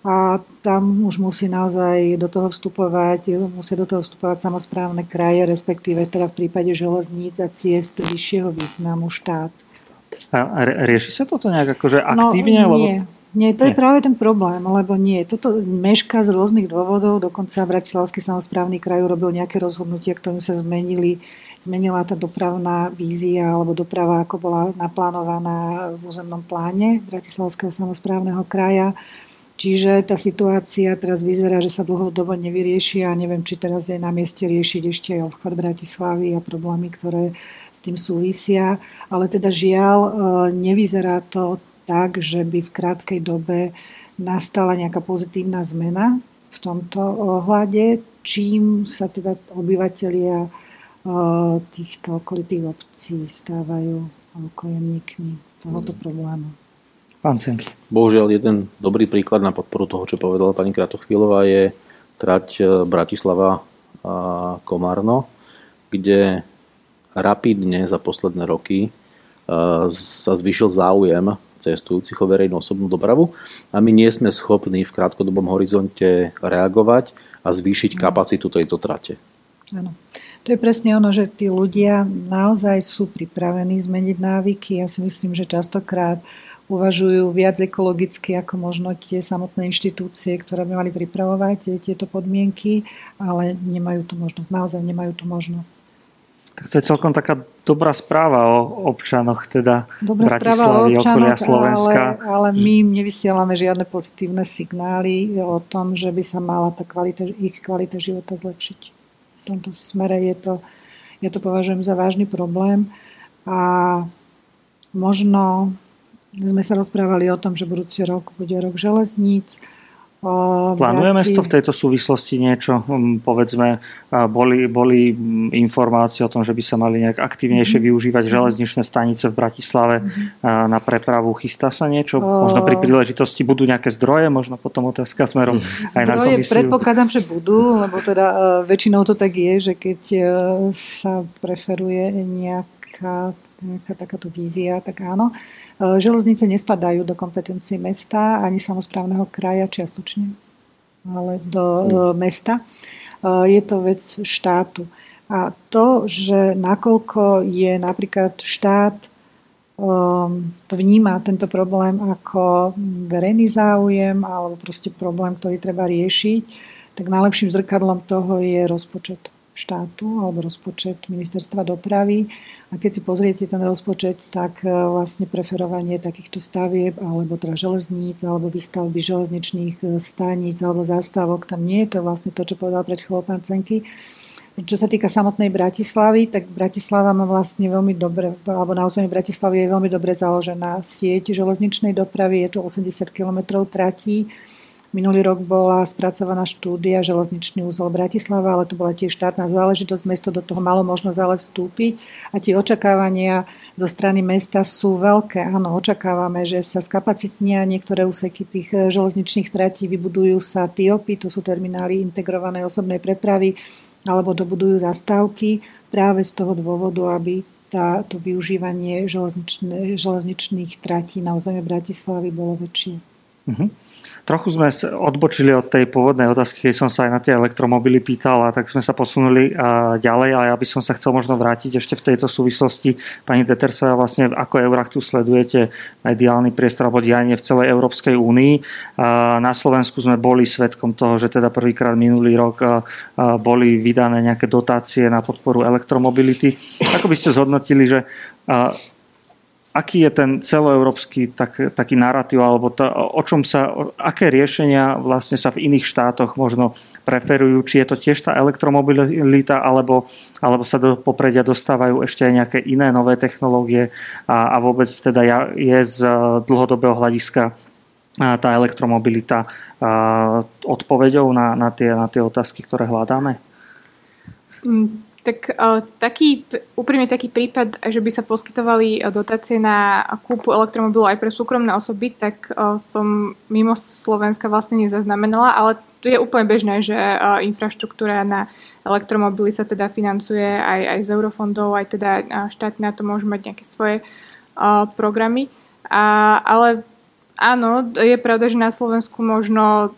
a tam už musí naozaj do toho vstupovať, musia do toho vstupovať samozprávne kraje, respektíve teda v prípade železníc a ciest vyššieho významu štát. A rieši sa toto nejak akože aktívne? No, nie. Lebo... Nie, to je práve ten problém, lebo nie. Toto meška z rôznych dôvodov, dokonca Bratislavský samozprávny kraj urobil nejaké rozhodnutie, ktorým sa zmenili, zmenila tá dopravná vízia alebo doprava, ako bola naplánovaná v územnom pláne Bratislavského samozprávneho kraja. Čiže tá situácia teraz vyzerá, že sa dlhodobo nevyrieši a neviem, či teraz je na mieste riešiť ešte aj obchod Bratislavy a problémy, ktoré s tým súvisia. Ale teda žiaľ, e, nevyzerá to tak, že by v krátkej dobe nastala nejaká pozitívna zmena v tomto ohľade, čím sa teda obyvateľia týchto okolitých obcí stávajú kojemníkmi tohoto problému. Pán Cenky. Bohužiaľ, jeden dobrý príklad na podporu toho, čo povedala pani Kratochvílová, je trať e, Bratislava a Komárno, kde rapidne za posledné roky e, sa zvýšil záujem cestujúcich o verejnú osobnú dopravu a my nie sme schopní v krátkodobom horizonte reagovať a zvýšiť mm. kapacitu tejto trate. Áno. To je presne ono, že tí ľudia naozaj sú pripravení zmeniť návyky. Ja si myslím, že častokrát uvažujú viac ekologicky ako možno tie samotné inštitúcie, ktoré by mali pripravovať tieto podmienky, ale nemajú tu možnosť. Naozaj nemajú tu možnosť. Tak to je celkom taká dobrá správa o občanoch, teda dobrá Bratislavy, občanoch, okolia Slovenska. Ale, ale my im nevysielame žiadne pozitívne signály o tom, že by sa mala tá kvalita, ich kvalita života zlepšiť. V tomto smere je to, ja to považujem za vážny problém a možno sme sa rozprávali o tom, že budúci rok bude rok železníc, Plánujeme to v tejto súvislosti niečo? Hm, povedzme, boli, boli informácie o tom, že by sa mali nejak aktivnejšie mm-hmm. využívať železničné stanice v Bratislave mm-hmm. na prepravu. Chystá sa niečo? Možno pri príležitosti budú nejaké zdroje? Možno potom otázka smerom aj na komisiu? predpokladám, že budú, lebo teda e, väčšinou to tak je, že keď e, sa preferuje nejaká, nejaká takáto vízia, tak áno. Železnice nespadajú do kompetencie mesta ani samozprávneho kraja čiastočne, ale do e, mesta. E, je to vec štátu. A to, že nakoľko je napríklad štát vníma tento problém ako verejný záujem alebo proste problém, ktorý treba riešiť, tak najlepším zrkadlom toho je rozpočet štátu alebo rozpočet ministerstva dopravy a keď si pozriete ten rozpočet, tak e, vlastne preferovanie takýchto stavieb, alebo teda železníc, alebo výstavby železničných e, staníc, alebo zástavok, tam nie je to vlastne to, čo povedal pred chvíľou pán Cenky. Čo sa týka samotnej Bratislavy, tak Bratislava má vlastne veľmi dobre, alebo na území Bratislavy je veľmi dobre založená sieť železničnej dopravy, je to 80 km tratí, Minulý rok bola spracovaná štúdia železničný úzol Bratislava, ale to bola tiež štátna záležitosť. Mesto do toho malo možnosť ale vstúpiť a tie očakávania zo strany mesta sú veľké. Áno, očakávame, že sa skapacitnia niektoré úseky tých eh, železničných tratí, vybudujú sa TIOPy, to sú terminály integrovanej osobnej prepravy, alebo dobudujú zastávky práve z toho dôvodu, aby tá, to využívanie železničných tratí na území Bratislavy bolo väčšie. Uh-huh. Trochu sme odbočili od tej pôvodnej otázky, keď som sa aj na tie elektromobily pýtal, a tak sme sa posunuli ďalej, ale ja by som sa chcel možno vrátiť ešte v tejto súvislosti. Pani Detersová, vlastne ako Euraktu sledujete mediálny priestor alebo dianie v celej Európskej únii. Na Slovensku sme boli svetkom toho, že teda prvýkrát minulý rok boli vydané nejaké dotácie na podporu elektromobility. Ako by ste zhodnotili, že aký je ten celoeurópsky tak, taký narratív, alebo to, o čom sa, aké riešenia vlastne sa v iných štátoch možno preferujú, či je to tiež tá elektromobilita, alebo, alebo sa do popredia dostávajú ešte aj nejaké iné nové technológie a, a vôbec teda je z dlhodobého hľadiska tá elektromobilita odpoveďou na, na, tie, na tie otázky, ktoré hľadáme? Mm, tak uh, taký, úprimne taký prípad, že by sa poskytovali dotácie na kúpu elektromobilu aj pre súkromné osoby, tak uh, som mimo Slovenska vlastne nezaznamenala, ale tu je úplne bežné, že infraštruktúra na elektromobily sa teda financuje aj, aj z eurofondov, aj teda štát na to môžu mať nejaké svoje programy. A, ale áno, je pravda, že na Slovensku možno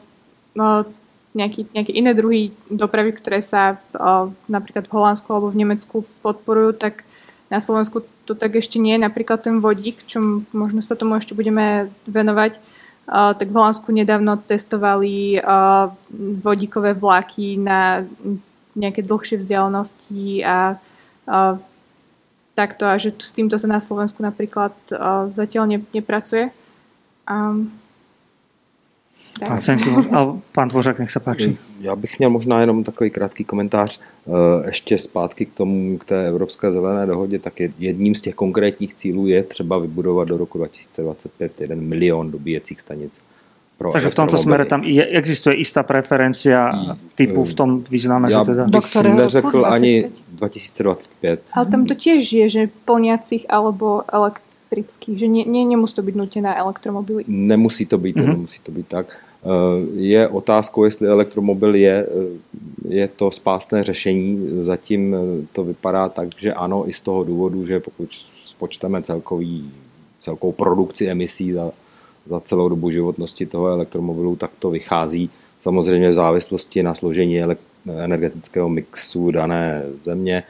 no, nejaký, nejaké iné druhy dopravy, ktoré sa o, napríklad v Holandsku alebo v Nemecku podporujú, tak na Slovensku to tak ešte nie je. Napríklad ten vodík, čo možno sa tomu ešte budeme venovať, o, tak v Holandsku nedávno testovali o, vodíkové vlaky na nejaké dlhšie vzdialenosti a o, takto a že s týmto sa na Slovensku napríklad o, zatiaľ ne, nepracuje. Um, Pán, Senky, pán Dvořák, nech se páči. Já bych měl možná jenom takový krátký komentář eh, ještě zpátky k tomu, k té Evropské zelené dohodě, tak jedním z těch konkrétních cílů je třeba vybudovat do roku 2025 jeden milion dobíjecích stanic. Pro Takže v tomto smere tam je, existuje istá preferencia typu v tom význame, Já že teda... bych neřekl ani 2025. Ale tam to tiež je, že plniacich alebo elektrických elektrických, že nie, nie, nemusí to být nutně na elektromobily. Nemusí to být, mm-hmm. nemusí to být tak. Eh, je otázkou, jestli elektromobil je, eh, je to spásné řešení. Zatím eh, to vypadá tak, že ano, i z toho důvodu, že pokud spočteme celkový, celkovou produkci emisí za, za celou dobu životnosti toho elektromobilu, tak to vychází samozřejmě v závislosti na složení energetického mixu dané země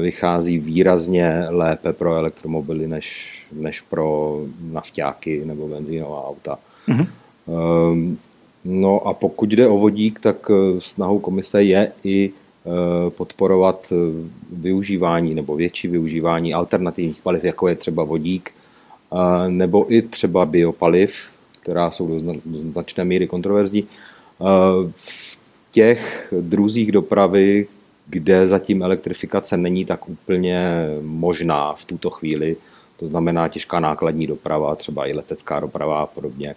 vychází výrazně lépe pro elektromobily než, než pro nafťáky nebo benzínová auta. Mm-hmm. No a pokud jde o vodík, tak eh, snahou komise je i eh, podporovat eh, využívání nebo větší využívání alternativních paliv, jako je třeba vodík, nebo i třeba biopaliv, která jsou do značné míry kontroverzní. V těch druzích dopravy, kde zatím elektrifikace není tak úplně možná v tuto chvíli, to znamená těžká nákladní doprava, třeba i letecká doprava a podobně.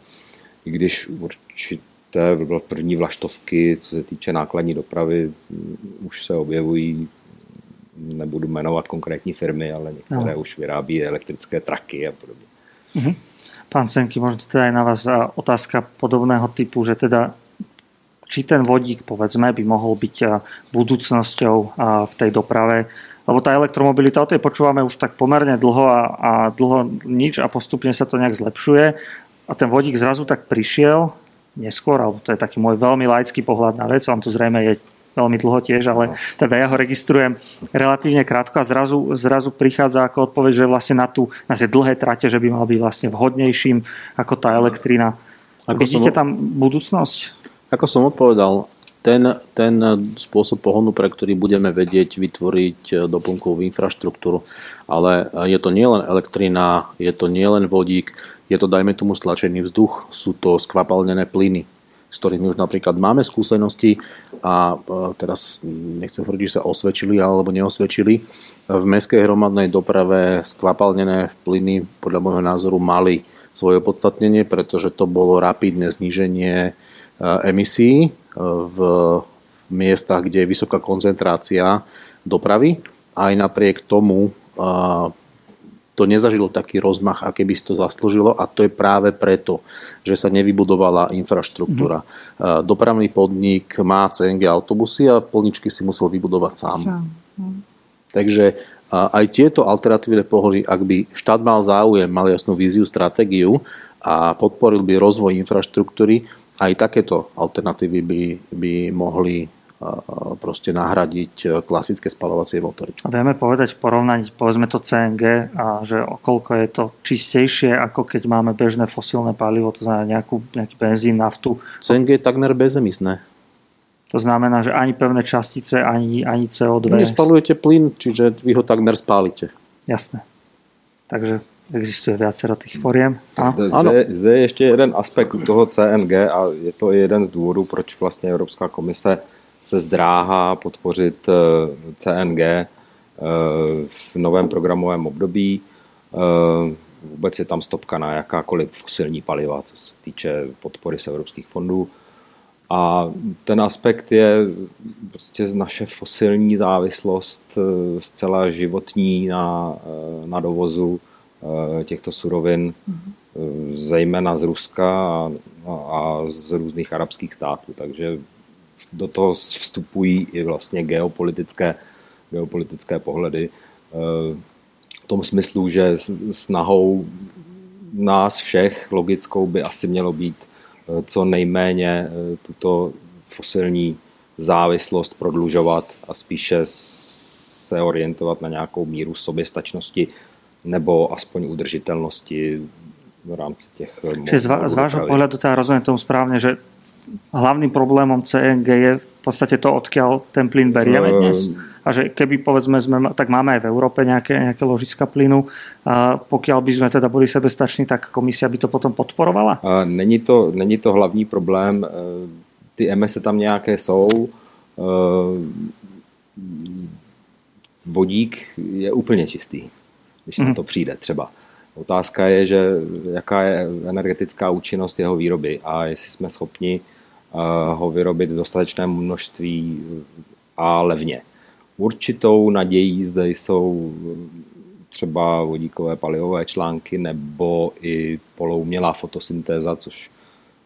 I když určité první vlaštovky, co se týče nákladní dopravy, už se objevují, nebudu jmenovat konkrétní firmy, ale některé no. už vyrábí elektrické traky a podobně. Mhm. Pán Senky, možno teda aj na vás otázka podobného typu, že teda či ten vodík, povedzme, by mohol byť budúcnosťou v tej doprave, lebo tá elektromobilita, o tej počúvame už tak pomerne dlho a, a dlho nič a postupne sa to nejak zlepšuje a ten vodík zrazu tak prišiel neskôr, alebo to je taký môj veľmi laický pohľad na vec, vám to zrejme je veľmi dlho tiež, ale teda ja ho registrujem relatívne krátko a zrazu, zrazu prichádza ako odpoveď, že vlastne na, tú, na tie dlhé trate, že by mal byť vlastne vhodnejším ako tá elektrina. Ako Vidíte som... tam budúcnosť? Ako som odpovedal, ten, ten spôsob pohonu, pre ktorý budeme vedieť vytvoriť e, doplnkovú infraštruktúru, ale je to nielen elektrina, je to nielen vodík, je to dajme tomu stlačený vzduch, sú to skvapalnené plyny, s ktorými už napríklad máme skúsenosti a e, teraz nechcem hovoriť, že sa osvedčili alebo neosvedčili. V mestskej hromadnej doprave skvapalnené plyny podľa môjho názoru mali svoje opodstatnenie, pretože to bolo rapidné zníženie Eh, emisí eh, v miestach, kde je vysoká koncentrácia dopravy. Aj napriek tomu eh, to nezažilo taký rozmach, aký by si to zaslúžilo a to je práve preto, že sa nevybudovala infraštruktúra. Mm-hmm. Dopravný podnik má CNG autobusy a polničky si musel vybudovať sám. sám. Mm. Takže aj tieto alternatívne pohody, ak by štát mal záujem, mal jasnú víziu, stratégiu, a podporil by rozvoj infraštruktúry, aj takéto alternatívy by, by mohli proste nahradiť klasické spalovacie motory. A vieme povedať v porovnaní, povedzme to CNG, a že okolko je to čistejšie, ako keď máme bežné fosílne palivo, to znamená nejakú, nejaký benzín, naftu. CNG je takmer bezemisné. To znamená, že ani pevné častice, ani, ani CO2. Vy nespalujete plyn, čiže vy ho takmer spálite. Jasné. Takže existuje viacero tých foriem. A? Zde, zde, zde je ještě jeden aspekt u toho CNG a je to jeden z důvodů, proč vlastně Evropská komise se zdráhá podpořit eh, CNG eh, v novém programovém období. Eh, vůbec je tam stopka na jakákoliv fosilní paliva, co se týče podpory z evropských fondů. A ten aspekt je prostě naše fosilní závislost zcela životní na, na dovozu těchto surovin, mm-hmm. zejména z Ruska a, a z různých arabských států. Takže do toho vstupují i vlastně geopolitické, geopolitické pohledy. V tom smyslu, že snahou nás všech logickou by asi mělo být co nejméně tuto fosilní závislost prodlužovat a spíše se orientovat na nějakou míru soběstačnosti nebo aspoň udržitelnosti v rámci těch... Čiže z, z vášho pohľadu teda rozumiem tomu správne, že hlavným problémom CNG je v podstate to, odkiaľ ten plyn berieme dnes? A že keby povedzme, sme, tak máme aj v Európe nejaké, nejaké ložiska plynu, a pokiaľ by sme teda boli sebestační, tak komisia by to potom podporovala? Není to, není to hlavní problém. Ty emise tam nějaké jsou. Vodík je úplně čistý, když mm. na mhm. to přijde třeba. Otázka je, že jaká je energetická účinnost jeho výroby a jestli jsme schopni eh, ho vyrobit v dostatečném množství a levně. Určitou nadějí zde jsou třeba vodíkové palivové články nebo i poloumělá fotosyntéza, což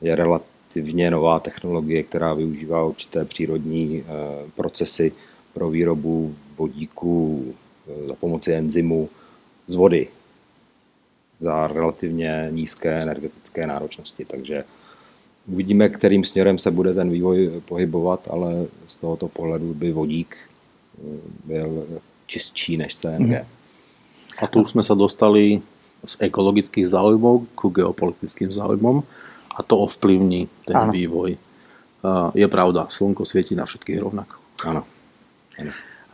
je relativně nová technologie, která využívá určité přírodní eh, procesy pro výrobu vodíku eh, za pomoci enzymu z vody za relativně nízké energetické náročnosti. Takže uvidíme, kterým směrem se bude ten vývoj pohybovat, ale z tohoto pohledu by vodík eh, byl čistší než CNG. Mm. A tu už jsme se dostali z ekologických záujmov ku geopolitickým záujmom a to ovplyvní ten ano. vývoj. Je pravda, slnko svieti na všetkých rovnako. Áno.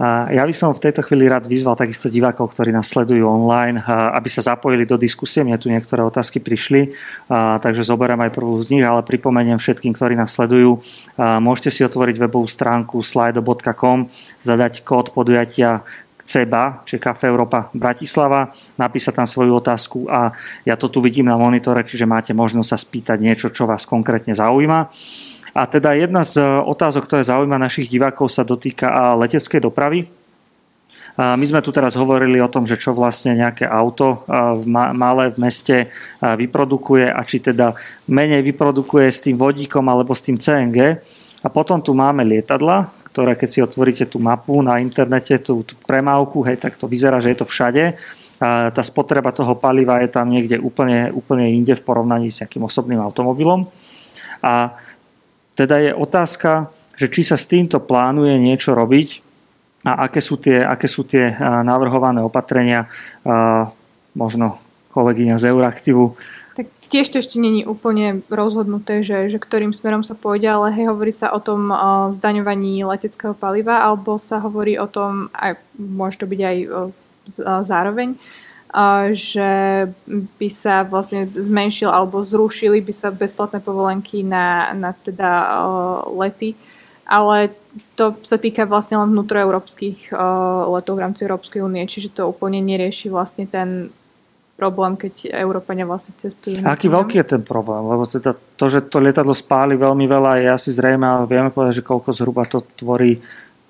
Ja by som v tejto chvíli rád vyzval takisto divákov, ktorí nás sledujú online, aby sa zapojili do diskusie. Mne tu niektoré otázky prišli, takže zoberiem aj prvú z nich, ale pripomeniem všetkým, ktorí nás sledujú. Môžete si otvoriť webovú stránku slido.com, zadať kód podujatia CEBA, čiže Kafe Európa Bratislava, napísať tam svoju otázku a ja to tu vidím na monitore, čiže máte možnosť sa spýtať niečo, čo vás konkrétne zaujíma. A teda jedna z otázok, ktoré zaujíma našich divákov, sa dotýka leteckej dopravy. My sme tu teraz hovorili o tom, že čo vlastne nejaké auto v malé v meste vyprodukuje a či teda menej vyprodukuje s tým vodíkom alebo s tým CNG. A potom tu máme lietadla, ktoré keď si otvoríte tú mapu na internete, tú, tú premávku, hej, tak to vyzerá, že je to všade. A tá spotreba toho paliva je tam niekde úplne, úplne inde v porovnaní s nejakým osobným automobilom. A teda je otázka, že či sa s týmto plánuje niečo robiť a aké sú tie, aké sú tie navrhované opatrenia, možno kolegyňa z Euraktivu. Tak tiež to ešte není úplne rozhodnuté, že, že ktorým smerom sa pôjde, ale hej, hovorí sa o tom o zdaňovaní leteckého paliva, alebo sa hovorí o tom, aj môže to byť aj zároveň, že by sa vlastne zmenšil alebo zrušili by sa bezplatné povolenky na, na teda lety, ale to sa týka vlastne len vnútroeurópskych letov v rámci Európskej únie, čiže to úplne nerieši vlastne ten problém, keď Európania vlastne cestujú. A aký veľký je ten problém? Lebo teda to, že to lietadlo spáli veľmi veľa, je asi zrejme, ale vieme povedať, že koľko zhruba to tvorí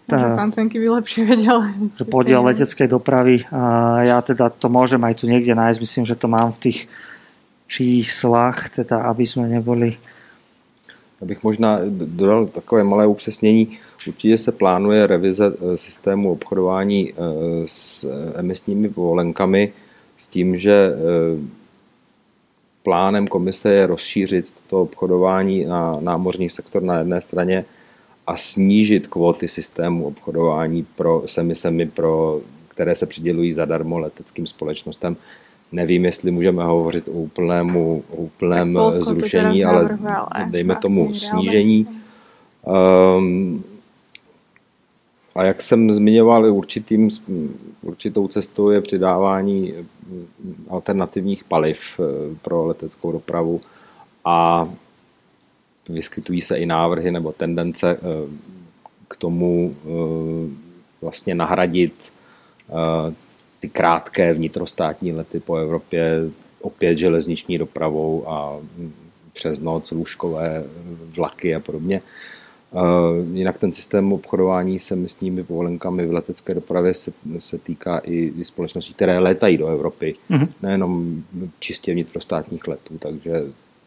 Možno pán Cenky by lepšie vedel. Podiel *laughs* leteckej dopravy. A ja teda to môžem aj tu niekde nájsť. Myslím, že to mám v tých číslach, teda aby sme neboli... Já bych možná dodal takové malé upřesnění. Určitě se plánuje revize eh, systému obchodování eh, s emisními povolenkami s tím, že plánem komise je rozšířit to obchodování na námořní sektor na jedné straně a snížit kvóty systému obchodování pro, s emisemi, pro, které se přidělují zadarmo leteckým společnostem. Nevím, jestli můžeme hovořit o úplnému, o úplném zrušení, ale dejme tomu snížení. Um, a jak jsem zmiňoval, určitým, určitou cestou je přidávání alternativních paliv eh, pro leteckou dopravu a vyskytují se i návrhy nebo tendence eh, k tomu eh, vlastně nahradit ty krátké vnitrostátní lety po Evropě opět železniční dopravou a přes noc lůžkové vlaky a podobně. Jinak ten systém obchodování se místními povolenkami v letecké dopravě se, se týká i, i společností, které létají do Evropy, mm-hmm. nejenom čistě vnitrostátních letů, takže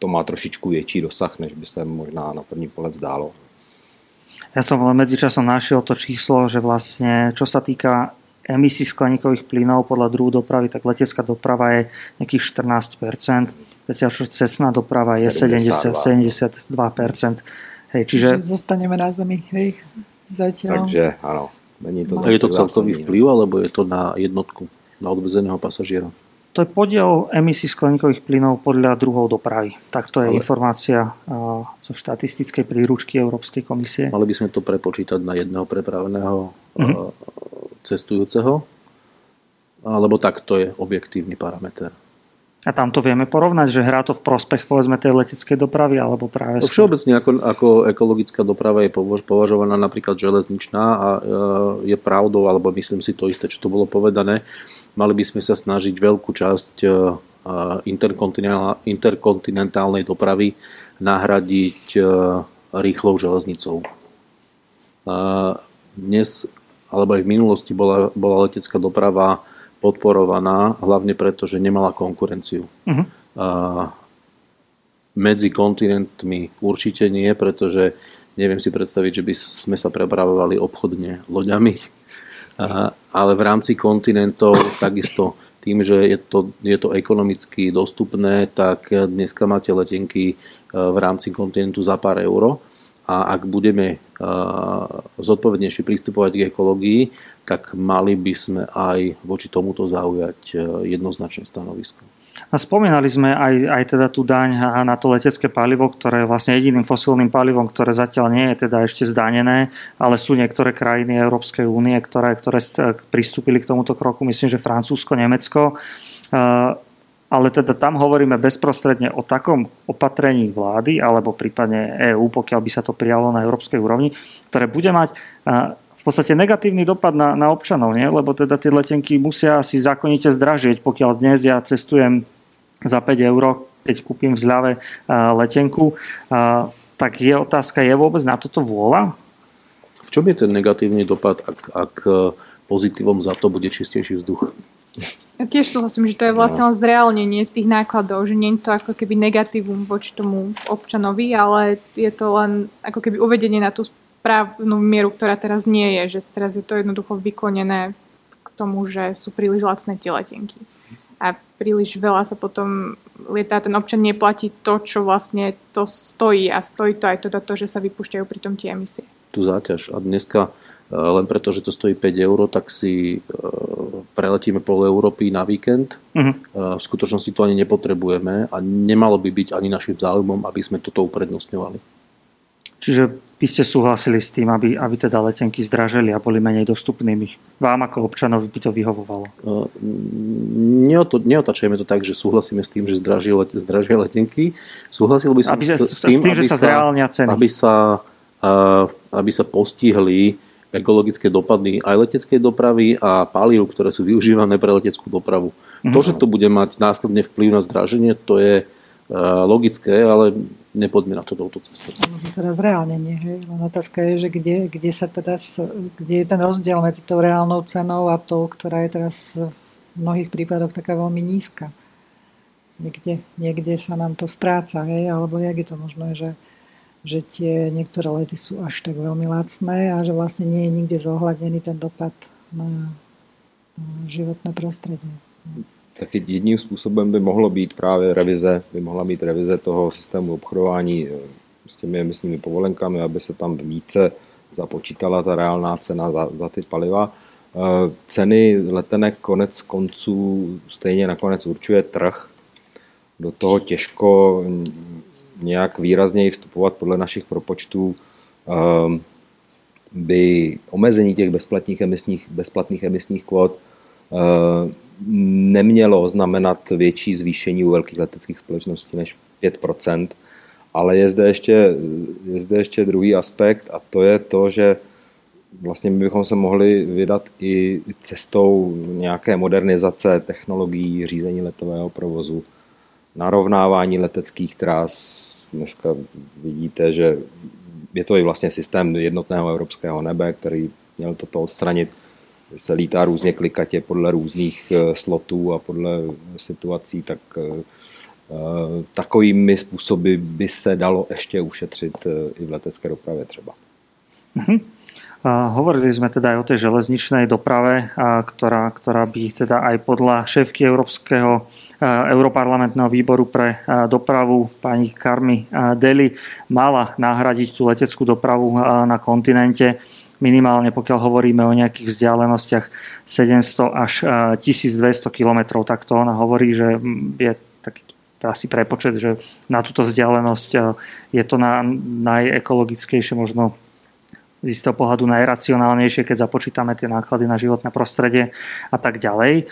to má trošičku větší dosah, než by se možná na první pohled zdálo. Ja som len medzičasom našiel to číslo, že vlastne čo sa týka emisí skleníkových plynov podľa druhu dopravy, tak letecká doprava je nejakých 14%, zatiaľ čo cestná doprava je 72. 72%. Hej, čiže... Zostaneme na zemi, hej, zatiaľ. Takže áno. Není to je to celkový vplyv, alebo je to na jednotku, na odvezeného pasažiera? To je podiel emisí skleníkových plynov podľa druhov dopravy. Tak to je Ale... informácia zo štatistickej príručky Európskej komisie. Mali by sme to prepočítať na jedného prepraveného mm-hmm. cestujúceho? Alebo tak to je objektívny parameter? A tam to vieme porovnať, že hrá to v prospech povedzme tej leteckej dopravy alebo práve... No všeobecne ako, ako ekologická doprava je považovaná napríklad železničná a e, je pravdou, alebo myslím si to isté, čo to bolo povedané, mali by sme sa snažiť veľkú časť e, interkontinentálnej dopravy nahradiť e, rýchlou železnicou. Dnes, alebo aj v minulosti bola, bola letecká doprava podporovaná, hlavne preto, že nemala konkurenciu. Uh-huh. Medzi kontinentmi určite nie, pretože neviem si predstaviť, že by sme sa prepravovali obchodne loďami, ale v rámci kontinentov takisto tým, že je to, je to ekonomicky dostupné, tak dneska máte letenky e, v rámci kontinentu za pár euro a ak budeme zodpovednejšie pristupovať k ekológii, tak mali by sme aj voči tomuto zaujať e, jednoznačné stanovisko. A spomínali sme aj, aj teda tú daň na to letecké palivo, ktoré je vlastne jediným fosílnym palivom, ktoré zatiaľ nie je teda ešte zdanené, ale sú niektoré krajiny Európskej únie, ktoré, ktoré pristúpili k tomuto kroku, myslím, že Francúzsko, Nemecko ale teda tam hovoríme bezprostredne o takom opatrení vlády alebo prípadne EÚ, pokiaľ by sa to prijalo na európskej úrovni, ktoré bude mať v podstate negatívny dopad na, na občanov, nie? lebo teda tie letenky musia si zákonite zdražieť, pokiaľ dnes ja cestujem za 5 eur, keď kúpim v zľave letenku, tak je otázka, je vôbec na toto vôľa? V čom je ten negatívny dopad, ak, ak pozitívom za to bude čistejší vzduch? Ja tiež súhlasím, že to je vlastne len zreálnenie tých nákladov, že nie je to ako keby negatívum voči tomu občanovi, ale je to len ako keby uvedenie na tú správnu mieru, ktorá teraz nie je, že teraz je to jednoducho vyklonené k tomu, že sú príliš lacné tie letenky. A príliš veľa sa potom lietá, ten občan neplatí to, čo vlastne to stojí a stojí to aj to, to že sa vypúšťajú pri tom tie emisie. Tu záťaž. A dneska Eh, len preto, že to stojí 5 eur, tak si eh, preletíme pol Európy na víkend. Uh-huh. V skutočnosti to ani nepotrebujeme a nemalo by byť ani našim záujmom, aby sme toto uprednostňovali. Čiže by ste súhlasili s tým, aby, aby teda letenky zdraželi a boli menej dostupnými. Vám ako občanovi by to vyhovovalo? Neoto, neotačajme to tak, že súhlasíme s tým, že zdražia, zdražia letenky. Súhlasil by som aby sa, s, tým, s tým, aby že sa, sa ceny. Aby sa, aby sa postihli ekologické dopady aj leteckej dopravy a palív, ktoré sú využívané pre leteckú dopravu. Mm-hmm. To, že to bude mať následne vplyv na zdraženie, to je uh, logické, ale nepoďme na to touto cestou. Teraz reálne nie. Hej? Len otázka je, že kde, kde, sa teda, kde je ten rozdiel medzi tou reálnou cenou a tou, ktorá je teraz v mnohých prípadoch taká veľmi nízka. Niekde, niekde sa nám to stráca, hej? alebo jak je to možné, že že tie niektoré lety sú až tak veľmi lacné a že vlastne nie je nikde zohľadnený ten dopad na životné prostredie. Taky jedním způsobem by mohlo být právě revize, by mohla být revize toho systému obchodování s těmi emisními povolenkami, aby se tam více započítala ta reálná cena za, za ty paliva. Ceny letenek konec konců stejně nakonec určuje trh. Do toho těžko nějak výrazněji vstupovat podle našich propočtů ehm, by omezení těch bezplatných emisních, bezplatných emisních kvot nemělo znamenat větší zvýšení u velkých leteckých společností než 5%, ale je zde ještě, je zde ještě druhý aspekt a to je to, že vlastně my bychom se mohli vydat i cestou nějaké modernizace technologií řízení letového provozu, narovnávání leteckých tras. Dneska vidíte, že je to i vlastně systém jednotného evropského nebe, který měl toto odstranit. Se lítá různě klikatě podle různých eh, slotů a podle situací, tak eh, eh, takovými způsoby by se dalo ještě ušetřit i v letecké dopravě třeba. Mm-hmm. Hovorili sme teda aj o tej železničnej doprave, ktorá, ktorá by teda aj podľa šéfky Európskeho Europarlamentného výboru pre dopravu pani Karmy Deli mala nahradiť tú leteckú dopravu na kontinente minimálne pokiaľ hovoríme o nejakých vzdialenostiach 700 až 1200 km, tak to ona hovorí, že je taký asi prepočet, že na túto vzdialenosť je to na najekologickejšie možno z istého pohľadu najracionálnejšie, keď započítame tie náklady na životné prostredie a tak ďalej.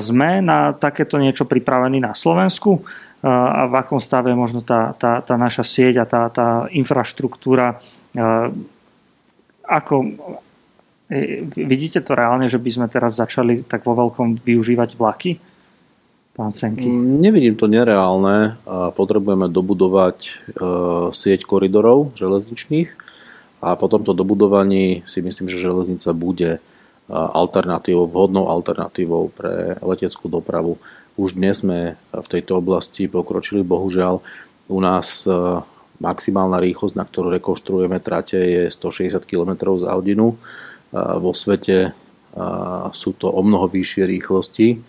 Sme na takéto niečo pripravení na Slovensku a v akom stave možno tá, tá, tá naša sieť a tá, tá infraštruktúra ako e, vidíte to reálne, že by sme teraz začali tak vo veľkom využívať vlaky? Pán Cenky. Mm, nevidím to nereálne. Potrebujeme dobudovať e, sieť koridorov železničných a po tomto dobudovaní si myslím, že železnica bude alternatívou, vhodnou alternatívou pre leteckú dopravu. Už dnes sme v tejto oblasti pokročili, bohužiaľ u nás maximálna rýchlosť, na ktorú rekonštruujeme trate, je 160 km za hodinu. Vo svete sú to o mnoho vyššie rýchlosti.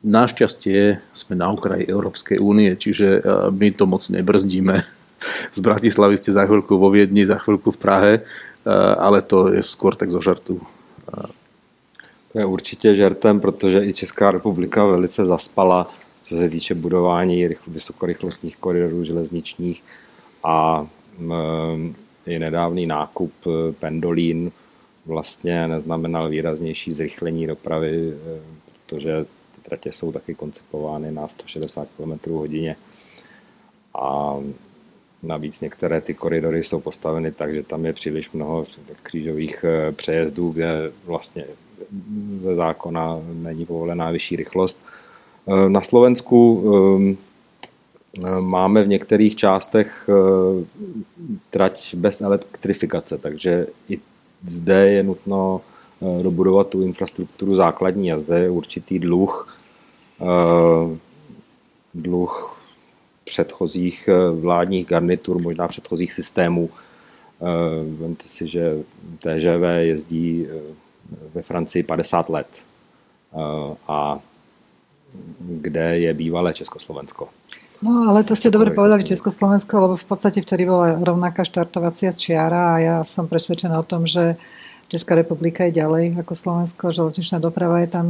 Našťastie sme na okraji Európskej únie, čiže my to moc nebrzdíme *laughs* z Bratislavy ste za chvíľku vo Viedni, za chvíľku v Prahe, ale to je skôr tak zo žartu. To je určitě žertem, protože i Česká republika velice zaspala, co se týče budování vysokorychlostních koridorů železničních a mm, i nedávný nákup eh, pendolín vlastně neznamenal výraznější zrychlení dopravy, eh, protože ty tratě jsou taky koncipovány na 160 km hodině. A Navíc některé ty koridory jsou postaveny tak, že tam je příliš mnoho křížových eh, přejezdů, kde vlastně ze zákona není povolená vyšší rychlost. Eh, na Slovensku ehm, eh, máme v některých částech trať bez elektrifikace, takže i zde je nutno dobudovat tu infrastrukturu základní a zde je určitý dluh, dluh předchozích eh, vládních garnitur, možná předchozích systémů. Eh, vemte si, že TŽV jezdí eh, ve Francii 50 let. A kde je bývalé Československo? No ale to ste dobre povedali Československo, lebo v podstate vtedy bola rovnaká štartovacia čiara a ja som presvedčená o tom, že Česká republika je ďalej ako Slovensko. Železničná doprava je tam,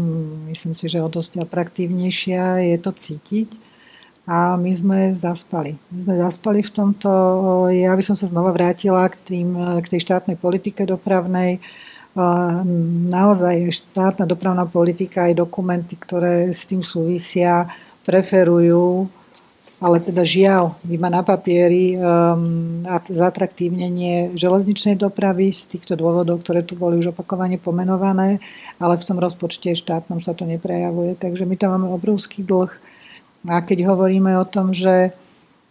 myslím si, že o dosť atraktívnejšia. Je to cítiť a my sme zaspali. My sme zaspali v tomto, ja by som sa znova vrátila k, tým, k tej štátnej politike dopravnej. Naozaj štátna dopravná politika aj dokumenty, ktoré s tým súvisia, preferujú, ale teda žiaľ, má na papieri um, zatraktívnenie železničnej dopravy z týchto dôvodov, ktoré tu boli už opakovane pomenované, ale v tom rozpočte štátnom sa to neprejavuje. Takže my tam máme obrovský dlh a keď hovoríme o tom, že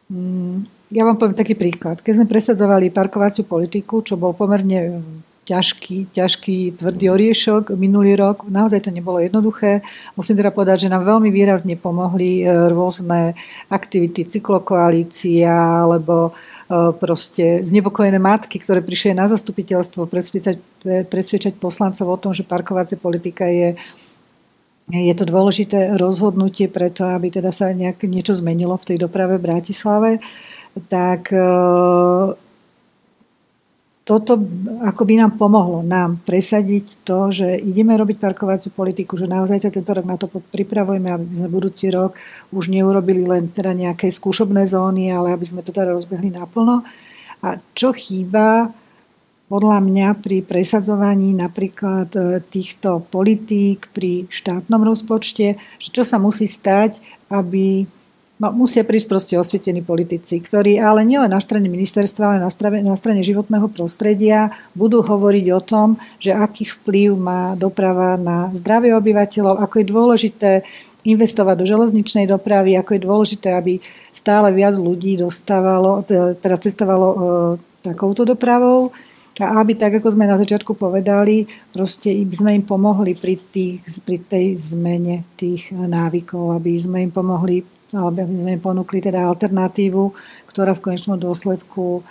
mm, ja vám poviem taký príklad. Keď sme presadzovali parkovaciu politiku, čo bol pomerne ťažký, ťažký, tvrdý oriešok minulý rok. Naozaj to nebolo jednoduché. Musím teda povedať, že nám veľmi výrazne pomohli e, rôzne aktivity, cyklokoalícia alebo e, proste znepokojené matky, ktoré prišli na zastupiteľstvo presviečať, presviečať poslancov o tom, že parkovacia politika je je to dôležité rozhodnutie preto, aby teda sa nejak, niečo zmenilo v tej doprave v Bratislave, tak e, toto ako by nám pomohlo nám presadiť to, že ideme robiť parkovaciu politiku, že naozaj sa tento rok na to pripravujeme, aby sme budúci rok už neurobili len teda nejaké skúšobné zóny, ale aby sme to teda rozbehli naplno. A čo chýba, podľa mňa pri presadzovaní napríklad e, týchto politík pri štátnom rozpočte, že čo sa musí stať, aby No, musia prísť proste osvietení politici, ktorí ale nielen na strane ministerstva, ale na strane, na strane životného prostredia budú hovoriť o tom, že aký vplyv má doprava na zdravie obyvateľov, ako je dôležité investovať do železničnej dopravy, ako je dôležité, aby stále viac ľudí dostávalo, teda cestovalo e, takouto dopravou. A aby, tak ako sme na začiatku povedali, proste sme im pomohli pri, tých, pri tej zmene tých návykov, aby sme im pomohli, alebo aby sme ponúkli teda alternatívu, ktorá v konečnom dôsledku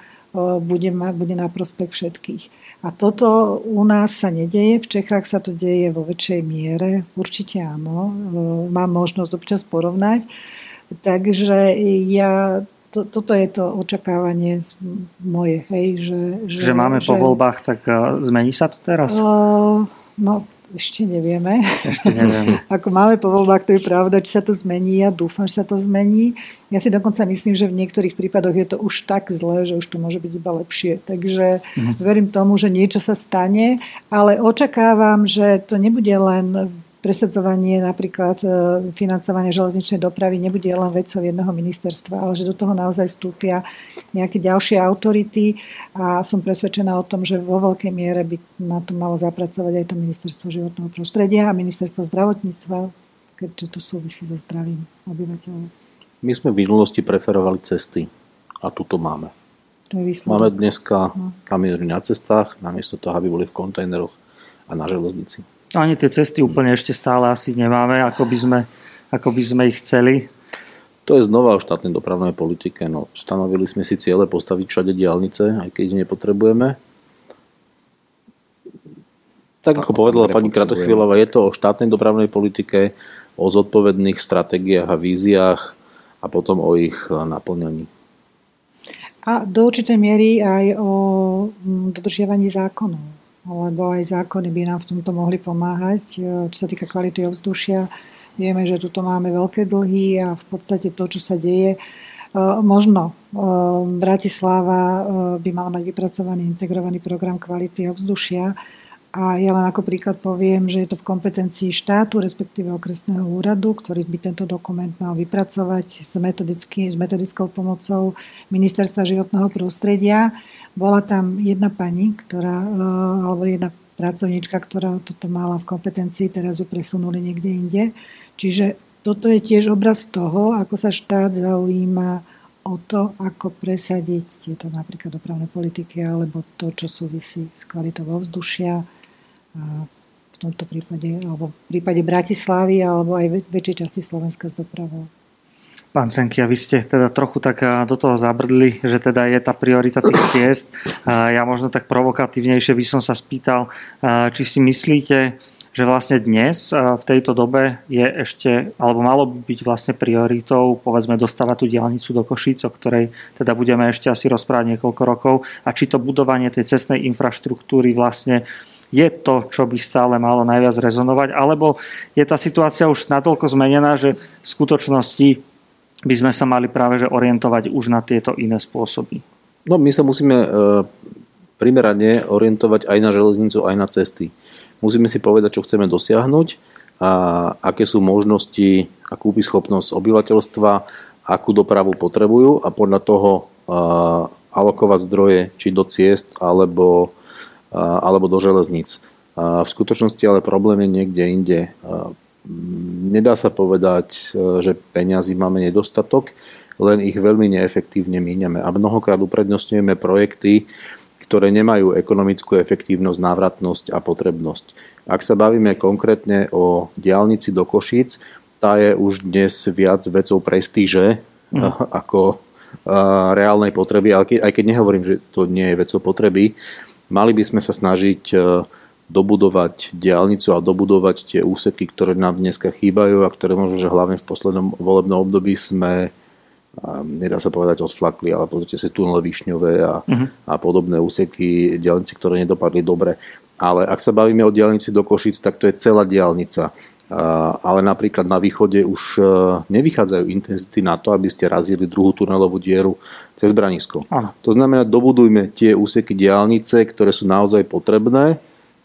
bude, bude na prospech všetkých. A toto u nás sa nedeje, v Čechách sa to deje vo väčšej miere, určite áno, mám možnosť občas porovnať. Takže ja to, toto je to očakávanie moje, hej, že... Že, že máme že, po voľbách, tak uh, zmení sa to teraz? Uh, no, ešte nevieme. Ešte nevieme. *laughs* Ako máme po voľbách, to je pravda, či sa to zmení. Ja dúfam, že sa to zmení. Ja si dokonca myslím, že v niektorých prípadoch je to už tak zlé, že už to môže byť iba lepšie. Takže uh-huh. verím tomu, že niečo sa stane, ale očakávam, že to nebude len presadzovanie napríklad e, financovanie železničnej dopravy nebude len vecou jedného ministerstva, ale že do toho naozaj vstúpia nejaké ďalšie autority a som presvedčená o tom, že vo veľkej miere by na to malo zapracovať aj to ministerstvo životného prostredia a ministerstvo zdravotníctva, keďže to súvisí so zdravím obyvateľov. My sme v minulosti preferovali cesty a tu to máme. To je máme dneska no. kamiory na cestách, namiesto toho, aby boli v kontajneroch a na železnici. Ani tie cesty úplne ešte stále asi nemáme, ako by sme, ako by sme ich chceli. To je znova o štátnej dopravnej politike. No, stanovili sme si ciele postaviť všade diálnice, aj keď ich nepotrebujeme. Tak ako povedala pani Kratochvíľová, je to o štátnej dopravnej politike, o zodpovedných stratégiách a víziách a potom o ich eh, naplňaní. A do určitej miery aj o mm, dodržiavaní zákonov lebo aj zákony by nám v tomto mohli pomáhať. E, čo sa týka kvality ovzdušia, vieme, že tuto máme veľké dlhy a v podstate to, čo sa deje, e, možno e, Bratislava by mala mať vypracovaný integrovaný program kvality ovzdušia a ja len ako príklad poviem, že je to v kompetencii štátu, respektíve okresného úradu, ktorý by tento dokument mal vypracovať s, s metodickou pomocou Ministerstva životného prostredia. Bola tam jedna pani, ktorá, eh, alebo jedna pracovníčka, ktorá toto mala v kompetencii, teraz ju presunuli niekde inde. Čiže toto je tiež obraz toho, ako sa štát zaujíma o to, ako presadiť tieto napríklad dopravné politiky alebo to, čo súvisí s kvalitou ovzdušia v tomto prípade, alebo v prípade Bratislavy alebo aj väčšej časti Slovenska s dopravou. Pán Cenky, a vy ste teda trochu tak do toho zabrdli, že teda je tá priorita tých *coughs* ciest. Ja možno tak provokatívnejšie by som sa spýtal, či si myslíte, že vlastne dnes v tejto dobe je ešte, alebo malo by byť vlastne prioritou, povedzme, dostávať tú diálnicu do Košíc, o ktorej teda budeme ešte asi rozprávať niekoľko rokov, a či to budovanie tej cestnej infraštruktúry vlastne je to, čo by stále malo najviac rezonovať, alebo je tá situácia už natoľko zmenená, že v skutočnosti by sme sa mali práve že orientovať už na tieto iné spôsoby? No my sa musíme e, primerane orientovať aj na železnicu, aj na cesty. Musíme si povedať, čo chceme dosiahnuť a aké sú možnosti a kúpy schopnosť obyvateľstva, akú dopravu potrebujú a podľa toho e, alokovať zdroje či do ciest alebo, e, alebo do železníc. V skutočnosti ale problém je niekde inde nedá sa povedať, e, že peňazí máme nedostatok, len ich veľmi neefektívne míňame. A mnohokrát uprednostňujeme projekty, ktoré nemajú ekonomickú efektívnosť, návratnosť a potrebnosť. Ak sa bavíme konkrétne o diálnici do Košíc, tá je už dnes viac vecou prestíže mm. *laughs* ako reálnej potreby, ale aj keď nehovorím, že to nie je vecou potreby, mali by sme sa snažiť dobudovať diálnicu a dobudovať tie úseky, ktoré nám dneska chýbajú a ktoré možno, že hlavne v poslednom volebnom období sme nedá sa povedať odflakli, ale pozrite si tunele Višňové a, uh-huh. a podobné úseky diálnici, ktoré nedopadli dobre. Ale ak sa bavíme o diálnici do Košic, tak to je celá diálnica. Ale napríklad na východe už e, nevychádzajú intenzity na to, aby ste razili druhú tunelovú dieru cez Branisko. Aha. To znamená, dobudujme tie úseky diálnice, ktoré sú naozaj potrebné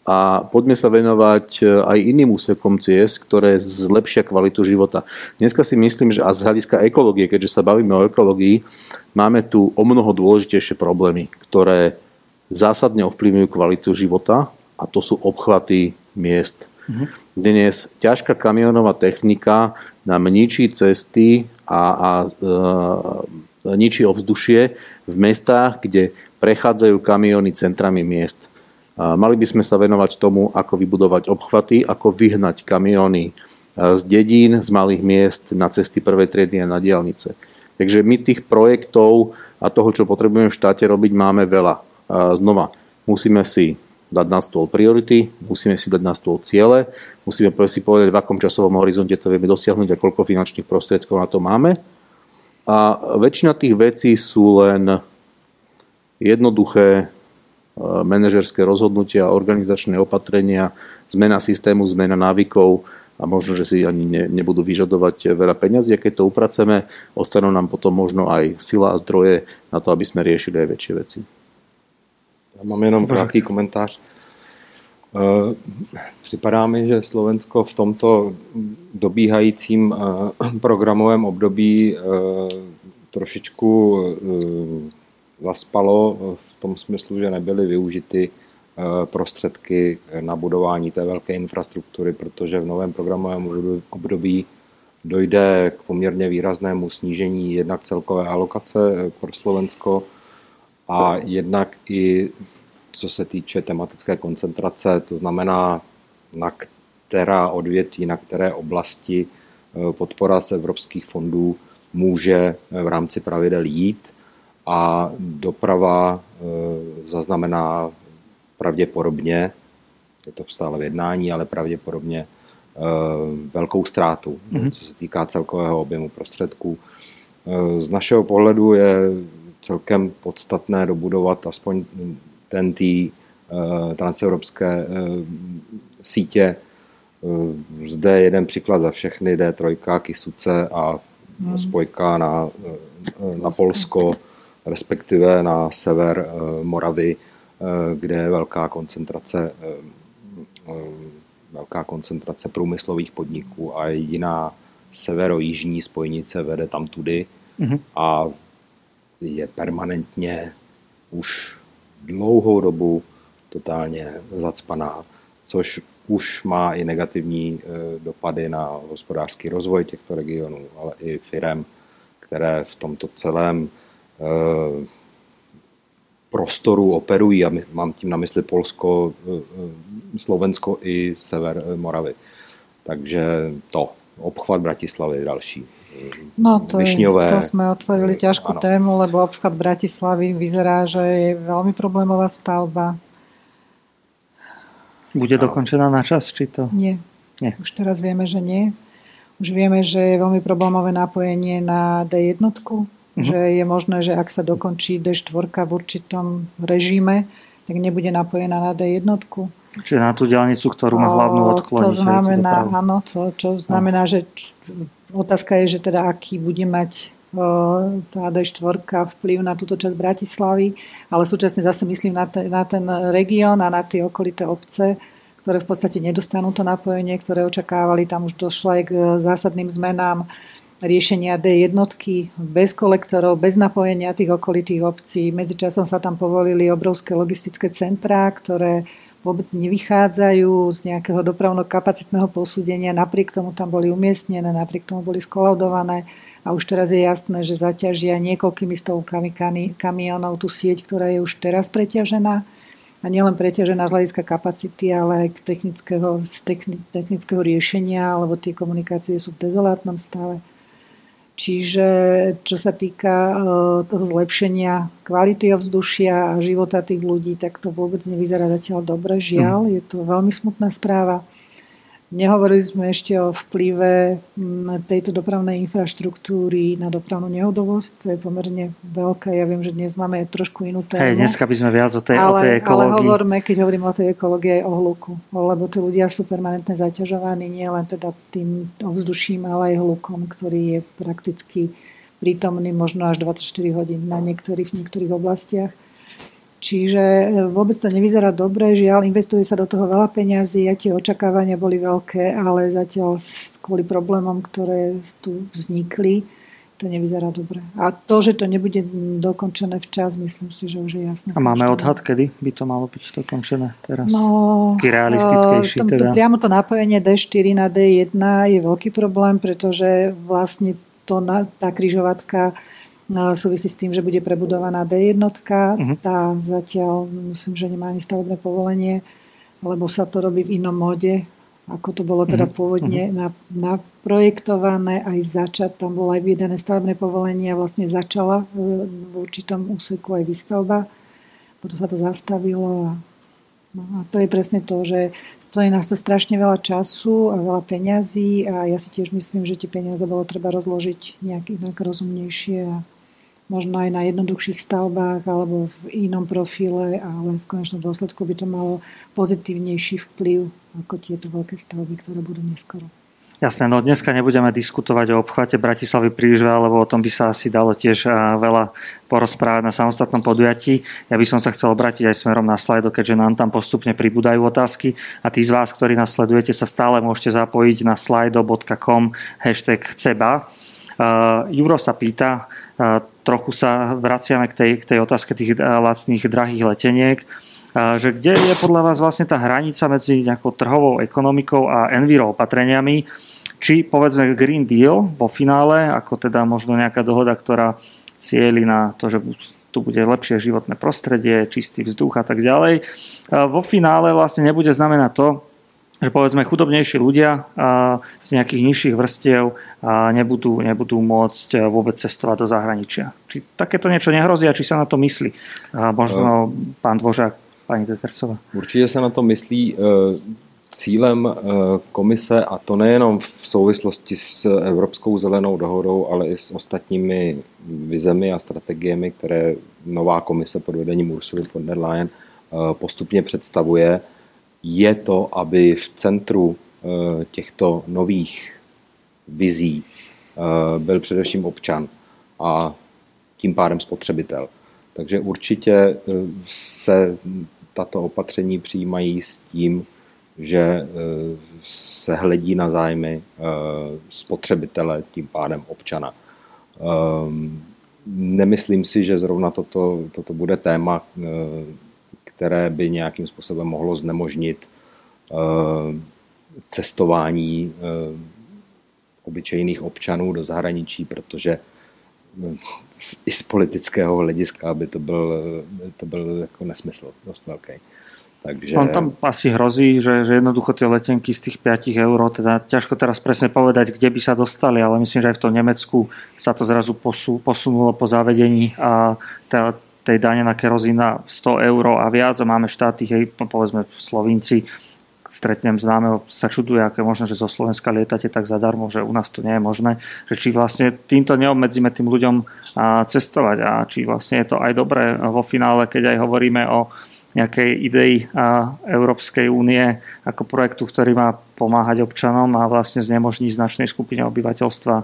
a poďme sa venovať e, aj iným úsekom ciest, ktoré zlepšia kvalitu života. Dneska si myslím, že a z hľadiska ekológie, keďže sa bavíme o ekológii, máme tu o mnoho dôležitejšie problémy, ktoré zásadne ovplyvňujú kvalitu života a to sú obchvaty miest. Mhm. Dnes ťažká kamionová technika nám ničí cesty a, a e, ničí ovzdušie v mestách, kde prechádzajú kamiony centrami miest. Mali by sme sa venovať tomu, ako vybudovať obchvaty, ako vyhnať kamióny z dedín, z malých miest na cesty prvej triedy a na diálnice. Takže my tých projektov a toho, čo potrebujeme v štáte robiť, máme veľa. Znova, musíme si dať na stôl priority, musíme si dať na stôl ciele, musíme si povedať, v akom časovom horizonte to vieme dosiahnuť a koľko finančných prostriedkov na to máme. A väčšina tých vecí sú len jednoduché manažerské rozhodnutia, organizačné opatrenia, zmena systému, zmena návykov a možno, že si ani ne, nebudú vyžadovať veľa peňazí. A keď to upraceme, ostanú nám potom možno aj sila a zdroje na to, aby sme riešili aj väčšie veci. Já mám jenom krátký komentář. E, připadá mi, že Slovensko v tomto dobíhajícím e, programovém období e, trošičku zaspalo v tom smyslu, že nebyly využity eh, prostředky na budování té velké infrastruktury, protože v novém programovém období dojde k poměrně výraznému snížení jednak celkové alokace eh, pro Slovensko a jednak i co se týče tematické koncentrace, to znamená na která odvětví, na které oblasti eh, podpora z evropských fondů může v rámci pravidel jít. A doprava zaznamená pravděpodobně, je to stále v jednání, ale pravděpodobně e, velkou ztrátu, mm-hmm. co se týká celkového objemu prostředků. E, z našeho pohledu je celkem podstatné dobudovat aspoň ten tý transevropské sítě. Zde jeden příklad za všechny, D3, Kisuce a mhm. spojka na, na Polsko respektive na sever eh, Moravy, eh, kde je velká koncentrace eh, velká koncentrace průmyslových podniků a jediná severo-jižní spojnice vede tam tudy mm-hmm. a je permanentně už dlouhou dobu totálně zacpaná, což už má i negativní dopady na hospodářský rozvoj těchto regionů, ale i firem, které v tomto celém prostoru operují, a mám tím na mysli Polsko, eh, eh, Slovensko i sever Moravy. Takže to, obchvat Bratislavy je další. No to, Višňové, to sme otvorili ťažkú ano. tému, lebo obchvat Bratislavy vyzerá, že je veľmi problémová stavba. Bude dokončená na čas, či to? Nie. nie. Už teraz vieme, že nie. Už vieme, že je veľmi problémové napojenie na D1, Mm-hmm. Že je možné, že ak sa dokončí D4 v určitom režime, tak nebude napojená na D1. Čiže na tú diálnicu, ktorú má hlavnú odkloniť. To znamená, áno, to, čo znamená, že otázka je, že teda aký bude mať tá D4 vplyv na túto časť Bratislavy, ale súčasne zase myslím na, te, na ten región a na tie okolité obce, ktoré v podstate nedostanú to napojenie, ktoré očakávali. Tam už došlo aj k zásadným zmenám riešenia D1 bez kolektorov, bez napojenia tých okolitých obcí. Medzičasom sa tam povolili obrovské logistické centrá, ktoré vôbec nevychádzajú z nejakého dopravno-kapacitného posúdenia, napriek tomu tam boli umiestnené, napriek tomu boli skolaudované a už teraz je jasné, že zaťažia niekoľkými stovkami kamionov tú sieť, ktorá je už teraz preťažená a nielen preťažená z hľadiska kapacity, ale aj technického, technického riešenia, alebo tie komunikácie sú v dezolátnom stave. Čiže čo sa týka toho zlepšenia kvality ovzdušia a života tých ľudí, tak to vôbec nevyzerá zatiaľ dobre. Žiaľ, mhm. je to veľmi smutná správa. Nehovorili sme ešte o vplyve mm, tejto dopravnej infraštruktúry na dopravnú nehodovosť. To je pomerne veľká. Ja viem, že dnes máme trošku inú tému. Hej, dneska by sme viac o tej, ale, o tej ekológii. Ale hovoríme, keď hovoríme o tej ekológii, aj o hluku. Lebo tí ľudia sú permanentne zaťažovaní nielen teda tým ovzduším, ale aj hlukom, ktorý je prakticky prítomný možno až 24 hodín na niektorých, v niektorých oblastiach. Čiže e, vôbec to nevyzerá dobre, žiaľ, investuje sa do toho veľa peňazí a tie očakávania boli veľké, ale zatiaľ kvôli problémom, ktoré tu vznikli, to nevyzerá dobre. A to, že to nebude dokončené včas, myslím si, že už je jasné. A máme odhad, kedy by to malo byť dokončené teraz? No, Taký realistickejší to, teda. Priamo to napojenie D4 na D1 je veľký problém, pretože vlastne to, tá kryžovatka súvisí s tým, že bude prebudovaná D1. Uh-huh. Tá zatiaľ, myslím, že nemá ani stavebné povolenie, lebo sa to robí v inom móde, ako to bolo teda uh-huh. pôvodne uh-huh. naprojektované, aj začať. Tam bolo aj vydané stavebné povolenie a vlastne začala v, v určitom úseku aj výstavba. Potom sa to zastavilo a No a to je presne to, že stojí nás to strašne veľa času a veľa peňazí a ja si tiež myslím, že tie peniaze bolo treba rozložiť nejak inak rozumnejšie a možno aj na jednoduchších stavbách alebo v inom profile, ale v konečnom dôsledku by to malo pozitívnejší vplyv ako tieto veľké stavby, ktoré budú neskoro. Jasné, no dneska nebudeme diskutovať o obchvate Bratislavy príliš veľa, lebo o tom by sa asi dalo tiež veľa porozprávať na samostatnom podujatí. Ja by som sa chcel obrátiť aj smerom na slajdo, keďže nám tam postupne pribúdajú otázky a tí z vás, ktorí nás sledujete, sa stále môžete zapojiť na slido.com hashtag CEBA. Uh, Juro sa pýta, uh, trochu sa vraciame k tej, k tej otázke tých eh, lacných drahých leteniek, že kde je podľa vás vlastne tá hranica medzi nejakou trhovou ekonomikou a enviro opatreniami, či povedzme Green Deal vo finále, ako teda možno nejaká dohoda, ktorá cieli na to, že tu bude lepšie životné prostredie, čistý vzduch a tak ďalej. Vo finále vlastne nebude znamenať to, že povedzme chudobnejší ľudia z nejakých nižších vrstiev nebudú, nebudú môcť vôbec cestovať do zahraničia. Či takéto niečo nehrozí a či sa na to myslí? Možno pán Dvořák, pani Detersová. Určitě se na to myslí e, cílem e, komise, a to nejenom v souvislosti s Evropskou zelenou dohodou, ale i s ostatními vizemi a strategiemi, které nová komise pod vedením Ursuly von der Leyen e, postupně představuje, je to, aby v centru eh, těchto nových vizí eh, byl především občan a tím pádem spotřebitel. Takže určitě eh, se tato opatření přijímají s tím, že se hledí na zájmy spotřebitele, tím pádem občana. Nemyslím si, že zrovna toto, toto bude téma, které by nějakým způsobem mohlo znemožnit eh, cestování eh, obyčejných občanů do zahraničí, protože eh, i z politického hlediska by to byl, to byl jako nesmysl dost velký. Takže... On tam asi hrozí, že, že jednoducho tie letenky z tých 5 eur, teda ťažko teraz presne povedať, kde by sa dostali, ale myslím, že aj v tom Nemecku sa to zrazu posu, posunulo po zavedení a tá, tej dane na kerozín na 100 eur a viac a máme štáty, hej, povedzme Slovinci, stretnem známeho, sa čuduje, aké možno, že zo Slovenska lietate tak zadarmo, že u nás to nie je možné, že či vlastne týmto neobmedzíme tým ľuďom cestovať a či vlastne je to aj dobré. Vo finále, keď aj hovoríme o nejakej idei Európskej únie ako projektu, ktorý má pomáhať občanom a vlastne znemožní značnej skupine obyvateľstva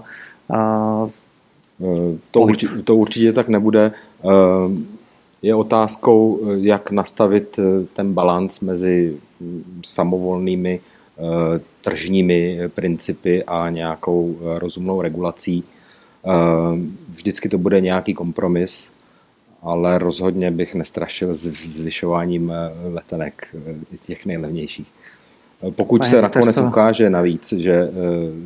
to, urči, to určitě tak nebude. Ehm, je otázkou, jak nastavit eh, ten balans mezi mm, samovolnými eh, tržními principy a nějakou eh, rozumnou regulací. Vždycky to bude nějaký kompromis, ale rozhodně bych nestrašil zvyšováním letenek těch nejlevnějších. Pokud se nakonec ukáže navíc, že,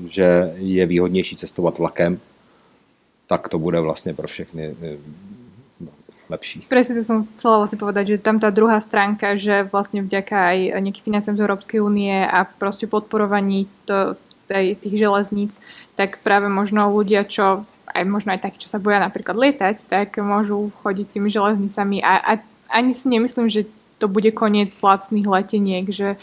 že je výhodnější cestovat vlakem, tak to bude vlastne pro všechny eh, lepší. Presne to som chcela vlastne povedať, že tam tá druhá stránka, že vlastne vďaka aj nejakým financiám z Európskej únie a proste podporovaní to, tej, tých železníc, tak práve možno ľudia, čo aj možno aj takí, čo sa boja napríklad lietať, tak môžu chodiť tými železnicami a, a ani si nemyslím, že to bude koniec lacných leteniek, že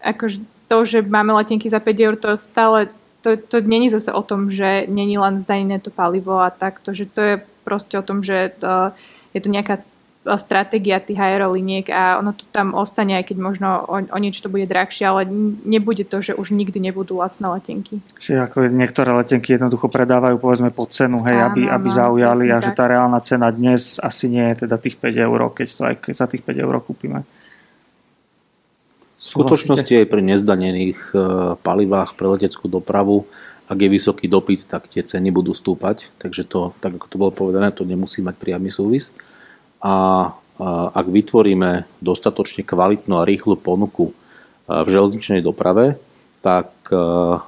akože to, že máme letenky za 5 eur, to stále, to, to není zase o tom, že není len zdanené to palivo a takto, že to je proste o tom, že to, je to nejaká stratégia tých aerolíniek a ono to tam ostane, aj keď možno o, o niečo to bude drahšie, ale nebude to, že už nikdy nebudú lacné letenky. Čiže ako niektoré letenky jednoducho predávajú povedzme pod cenu, hej, áno, aby, aby no, zaujali a že tá reálna cena dnes asi nie je teda tých 5 eur, keď to aj keď za tých 5 eur kúpime. V skutočnosti aj pri nezdanených e, palivách pre leteckú dopravu, ak je vysoký dopyt, tak tie ceny budú stúpať, takže to, tak ako to bolo povedané, to nemusí mať priamy súvis a ak vytvoríme dostatočne kvalitnú a rýchlu ponuku v železničnej doprave, tak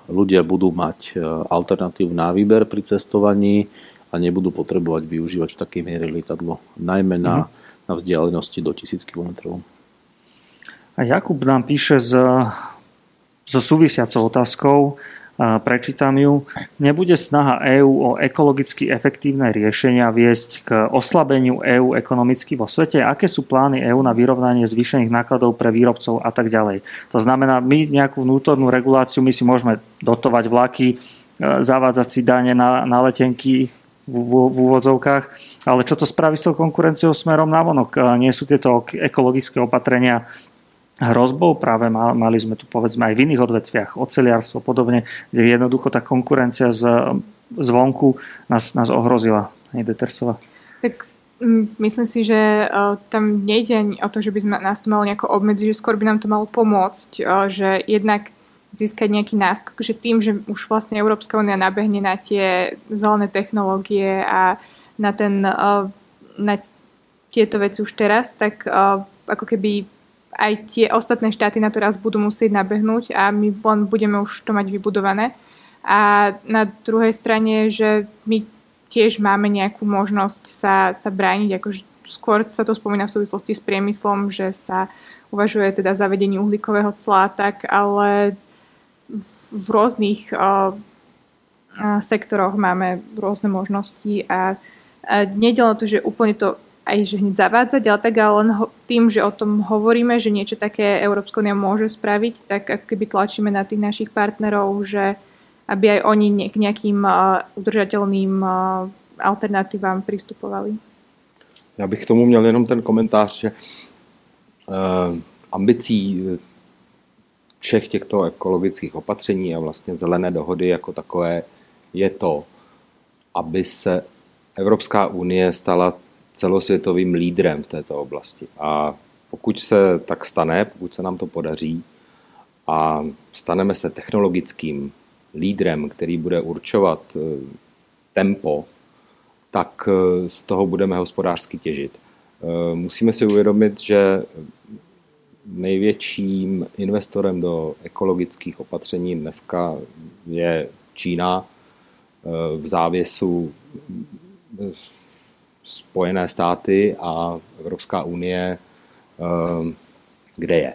ľudia budú mať alternatív na výber pri cestovaní a nebudú potrebovať využívať v takej miere lietadlo, najmä na, mm. na vzdialenosti do 1000 km. A Jakub nám píše s, so súvisiacou otázkou, prečítam ju. Nebude snaha EÚ o ekologicky efektívne riešenia viesť k oslabeniu EÚ ekonomicky vo svete? Aké sú plány EÚ na vyrovnanie zvýšených nákladov pre výrobcov a tak ďalej? To znamená, my nejakú vnútornú reguláciu, my si môžeme dotovať vlaky, e, zavádzať si dane na, na letenky v, v, v úvodzovkách, ale čo to spraví s tou konkurenciou smerom na vonok? E, nie sú tieto ekologické opatrenia hrozbou. Práve mali sme tu povedzme aj v iných odvetviach, oceliarstvo podobne, kde jednoducho tá konkurencia z, zvonku nás, nás ohrozila. Hej, Detersova. Tak myslím si, že uh, tam nejde o to, že by sme nás to malo nejako obmedziť, že skôr by nám to malo pomôcť, uh, že jednak získať nejaký náskok, že tým, že už vlastne Európska únia nabehne na tie zelené technológie a na, ten, uh, na tieto veci už teraz, tak ako keby aj tie ostatné štáty na to raz budú musieť nabehnúť a my len budeme už to mať vybudované. A na druhej strane, že my tiež máme nejakú možnosť sa, sa brániť, ako skôr sa to spomína v súvislosti s priemyslom, že sa uvažuje teda zavedenie uhlíkového cla, tak ale v rôznych uh, sektoroch máme rôzne možnosti a, a nedelo to, že úplne to aj že hneď zavádzať, ale tak ale len ho, tým, že o tom hovoríme, že niečo také Európska unia môže spraviť, tak keby tlačíme na tých našich partnerov, že aby aj oni k nejakým uh, udržateľným uh, alternativám pristupovali. Já bych k tomu měl jenom ten komentář, že uh, ambicí všech těchto ekologických opatření a vlastně zelené dohody jako takové je to, aby se Evropská unie stala celosvětovým lídrem v této oblasti. A pokud se tak stane, pokud se nám to podaří a staneme se technologickým lídrem, který bude určovat eh, tempo, tak eh, z toho budeme hospodářsky těžit. Eh, musíme si uvědomit, že největším investorem do ekologických opatření dneska je Čína v závěsu Spojené státy a Evropská unie, ehm, kde je.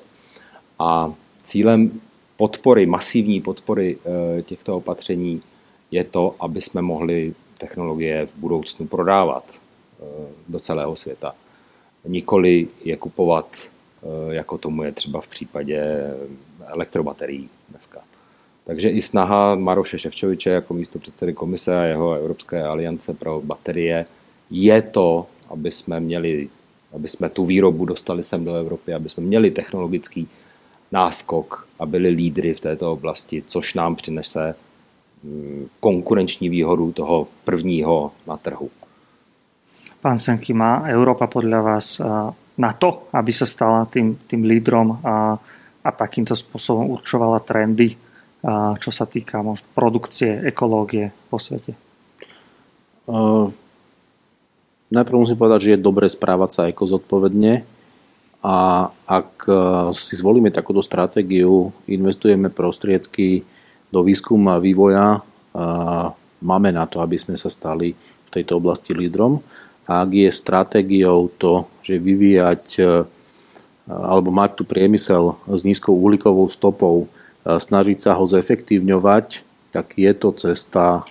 A cílem podpory, masivní podpory eh, těchto opatření je to, aby jsme mohli technologie v budoucnu prodávat eh, do celého světa. Nikoli je kupovat, eh, jako tomu je třeba v případě elektrobaterií dneska. Takže i snaha Maroše Ševčoviče jako místo předsedy komise a jeho Evropské aliance pro baterie je to, aby jsme měli, aby jsme tu výrobu dostali sem do Evropy, aby jsme měli technologický náskok a byli lídry v této oblasti, což nám přinese mm, konkurenční výhodu toho prvního na trhu. Pán Senky, má Európa podľa vás na to, aby sa stala tým, tým lídrom a, a takýmto spôsobom určovala trendy, čo sa týka možno produkcie, ekológie vo svete? Uh Najprv musím povedať, že je dobre správať sa ako zodpovedne a ak e, si zvolíme takúto stratégiu, investujeme prostriedky do výskumu a vývoja, a máme na to, aby sme sa stali v tejto oblasti lídrom. A ak je stratégiou to, že vyvíjať e, alebo mať tu priemysel s nízkou uhlíkovou stopou, snažiť sa ho zefektívňovať, tak je to cesta,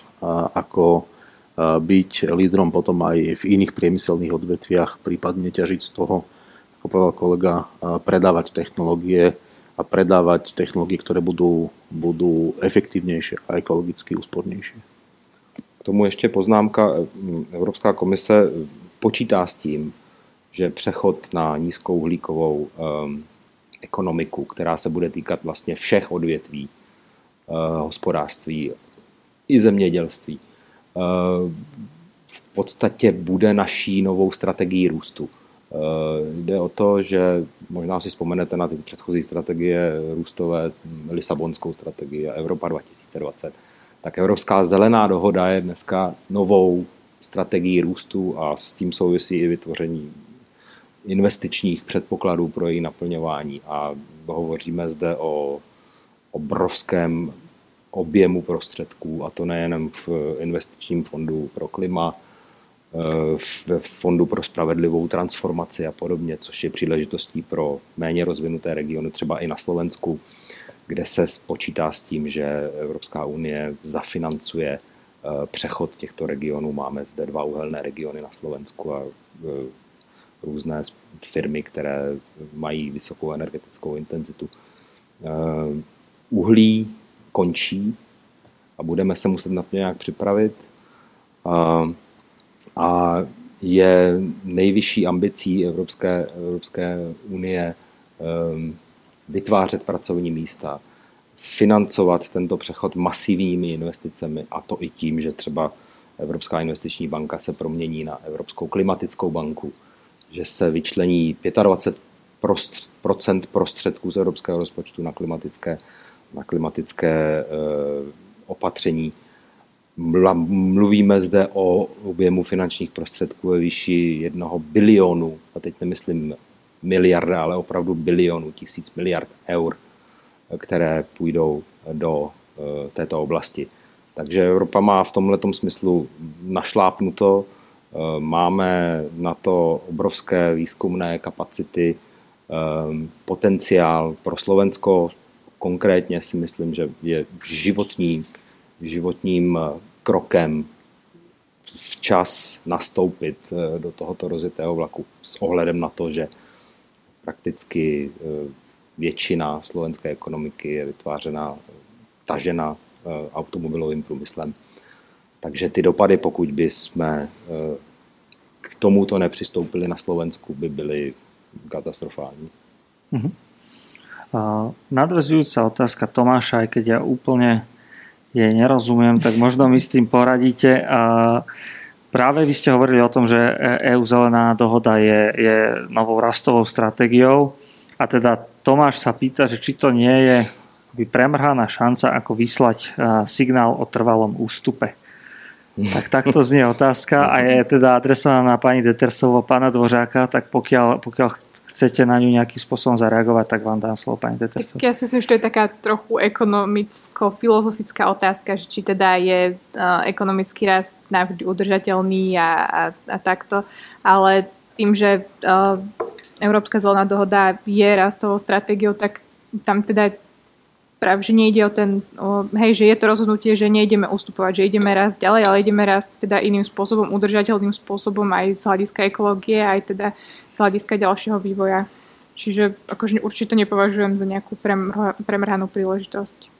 ako byť lídrom potom aj v iných priemyselných odvetviach, prípadne ťažiť z toho, ako povedal kolega, predávať technológie a predávať technológie, ktoré budú, budú efektívnejšie a ekologicky úspornejšie. K tomu ještě poznámka. Evropská komise počítá s tím, že přechod na nízkou uhlíkovou um, ekonomiku, která se bude týkat vlastně všech odvětví uh, hospodářství i zemědělství, v podstatě bude naší novou strategií růstu. Uh, jde o to, že možná si vzpomenete na ty předchozí strategie růstové, Lisabonskou strategii a Evropa 2020. Tak Evropská zelená dohoda je dneska novou strategií růstu a s tím souvisí i vytvoření investičních předpokladů pro její naplňování. A hovoříme zde o obrovském objemu prostředků, a to nejen v investičním fondu pro klima, v Fondu pro spravedlivou transformaci a podobně, což je příležitostí pro méně rozvinuté regiony, třeba i na Slovensku, kde se počítá s tím, že Evropská unie zafinancuje přechod těchto regionů. Máme zde dva uhelné regiony na Slovensku a různé firmy, které mají vysokou energetickou intenzitu. Eh, uhlí končí a budeme se muset na to nějak připravit. A, a je nejvyšší ambicí Evropské, Evropské unie eh, vytvářet pracovní místa, financovat tento přechod masivními investicemi a to i tím, že třeba Evropská investiční banka se promění na Evropskou klimatickou banku, že se vyčlení 25% prostředků z evropského rozpočtu na klimatické, na klimatické e, opatření. Mluvíme zde o objemu finančních prostředků ve výši jednoho bilionu, a teď nemyslím miliarda, ale opravdu bilionu, tisíc miliard eur, které půjdou do e, této oblasti. Takže Evropa má v tomhle smyslu našlápnuto Eh, máme na to obrovské výzkumné kapacity, potenciál pro Slovensko. Konkrétně si myslím, že je životní, životním eh, krokem včas nastoupit do tohoto rozitého vlaku s ohledem na to, že prakticky většina slovenské ekonomiky je vytvářena, tažena automobilovým průmyslem. Takže ty dopady, pokud by jsme eh, k tomuto nepřistoupili na Slovensku, by byly katastrofální. Uh-huh. Nadvezujúca otázka Tomáša, aj keď ja úplne jej nerozumiem, tak možno mi s tým poradíte. Práve vy ste hovorili o tom, že EU zelená dohoda je, je novou rastovou stratégiou a teda Tomáš sa pýta, že či to nie je premrhaná šanca, ako vyslať signál o trvalom ústupe. Tak takto znie otázka a je teda adresovaná na pani Detersovú a pána Dvořáka, tak pokiaľ, pokiaľ chcete na ňu nejakým spôsobom zareagovať, tak vám dám slovo pani Detersová. Ja si myslím, že to je taká trochu ekonomicko-filozofická otázka, že či teda je uh, ekonomický rast navždy udržateľný a, a, a takto, ale tým, že uh, Európska zelená dohoda je rastovou stratégiou, tak tam teda práve, že nejde o ten, o, hej, že je to rozhodnutie, že nejdeme ustupovať, že ideme raz ďalej, ale ideme raz teda iným spôsobom, udržateľným spôsobom aj z hľadiska ekológie, aj teda hľadiska ďalšieho vývoja. Čiže akože určite nepovažujem za nejakú premrhanú príležitosť.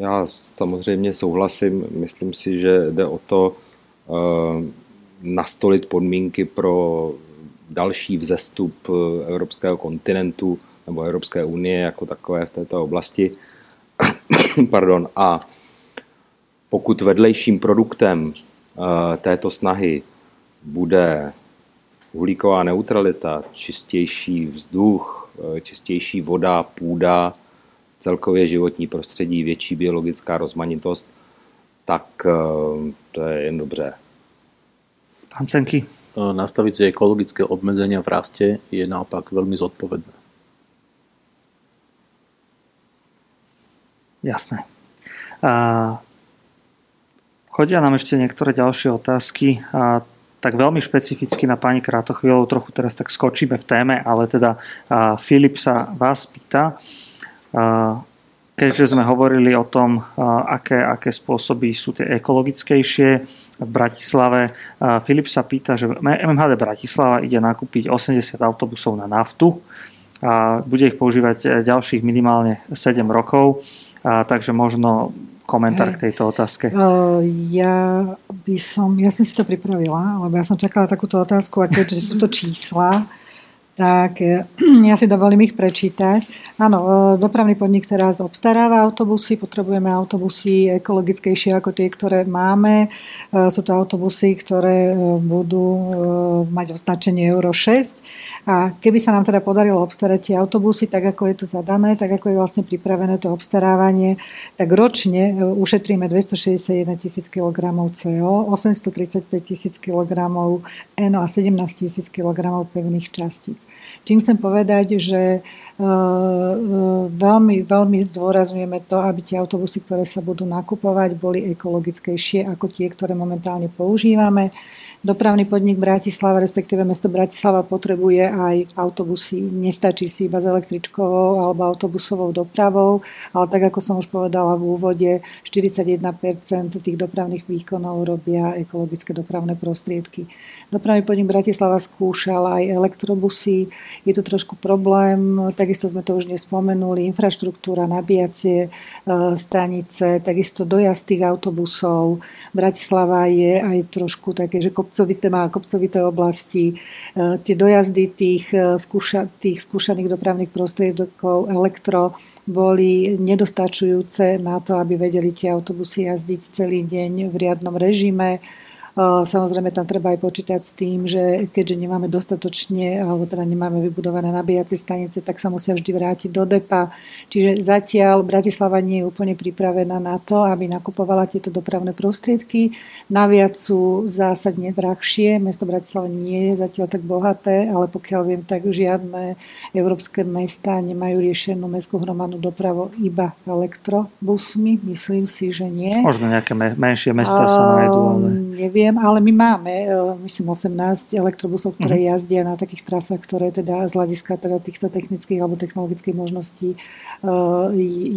Já samozřejmě souhlasím. Myslím si, že jde o to uh, nastolit podmínky pro další vzestup evropského kontinentu nebo Evropské unie jako takové v této oblasti. *coughs* Pardon. A pokud vedlejším produktem eh, této snahy bude uhlíková neutralita, čistější vzduch, eh, čistější voda, půda, celkově životní prostředí, větší biologická rozmanitost, tak eh, to je jen dobře. Hancenky. Nastaviť si ekologické obmedzenia v raste je naopak veľmi zodpovedné. Jasné. A chodia nám ešte niektoré ďalšie otázky. A tak veľmi špecificky na pani Krátochvíľov, trochu teraz tak skočíme v téme, ale teda Filip sa vás pýta, keďže sme hovorili o tom, aké, aké spôsoby sú tie ekologickejšie v Bratislave, Filip sa pýta, že MHD Bratislava ide nakúpiť 80 autobusov na naftu a bude ich používať ďalších minimálne 7 rokov, takže možno komentár k tejto otázke? Ja by som, ja som si to pripravila, lebo ja som čakala takúto otázku a keďže sú to čísla, tak eh, *clears throat* ja si dovolím ich prečítať. Áno, eh, dopravný podnik teraz obstaráva autobusy, potrebujeme autobusy ekologickejšie ako tie, ktoré máme. Eh, sú to autobusy, ktoré budú mať označenie Euro 6 a keby sa nám teda podarilo obstarať tie autobusy tak, ako je to zadané, tak ako je vlastne pripravené to obstarávanie, tak ročne e, ušetríme 261 tisíc kg CO, 835 tisíc kg NO a 17 tisíc kg pevných častíc. Čím chcem povedať, že e, e, veľmi, veľmi zdôrazňujeme to, aby tie autobusy, ktoré sa budú nakupovať, boli ekologickejšie ako tie, ktoré momentálne používame. Dopravný podnik Bratislava, respektíve mesto Bratislava potrebuje aj autobusy. Nestačí si iba s električkovou alebo autobusovou dopravou, ale tak ako som už povedala v úvode, 41% tých dopravných výkonov robia ekologické dopravné prostriedky. Dopravný podnik Bratislava skúšal aj elektrobusy. Je to trošku problém, takisto sme to už nespomenuli, infraštruktúra, nabíjacie e, stanice, takisto dojazd tých autobusov. Bratislava je aj trošku také, že kopcovité, má kopcovité oblasti. E, tie dojazdy tých, e, skúša, tých skúšaných dopravných prostriedkov elektro boli nedostačujúce na to, aby vedeli tie autobusy jazdiť celý deň v riadnom režime. Samozrejme tam treba aj počítať s tým, že keďže nemáme dostatočne, alebo teda nemáme vybudované nabíjacie stanice, tak sa musia vždy vrátiť do depa. Čiže zatiaľ Bratislava nie je úplne pripravená na to, aby nakupovala tieto dopravné prostriedky. Naviac sú zásadne drahšie. Mesto Bratislava nie je zatiaľ tak bohaté, ale pokiaľ viem, tak žiadne európske mesta nemajú riešenú mestskú hromadnú dopravu iba elektrobusmi. Myslím si, že nie. Možno nejaké menšie mesta sa nájdú, ale... Neviem neviem, ale my máme, e, myslím, 18 elektrobusov, ktoré uh-huh. jazdia na takých trasách, ktoré teda z hľadiska teda týchto technických alebo technologických možností e,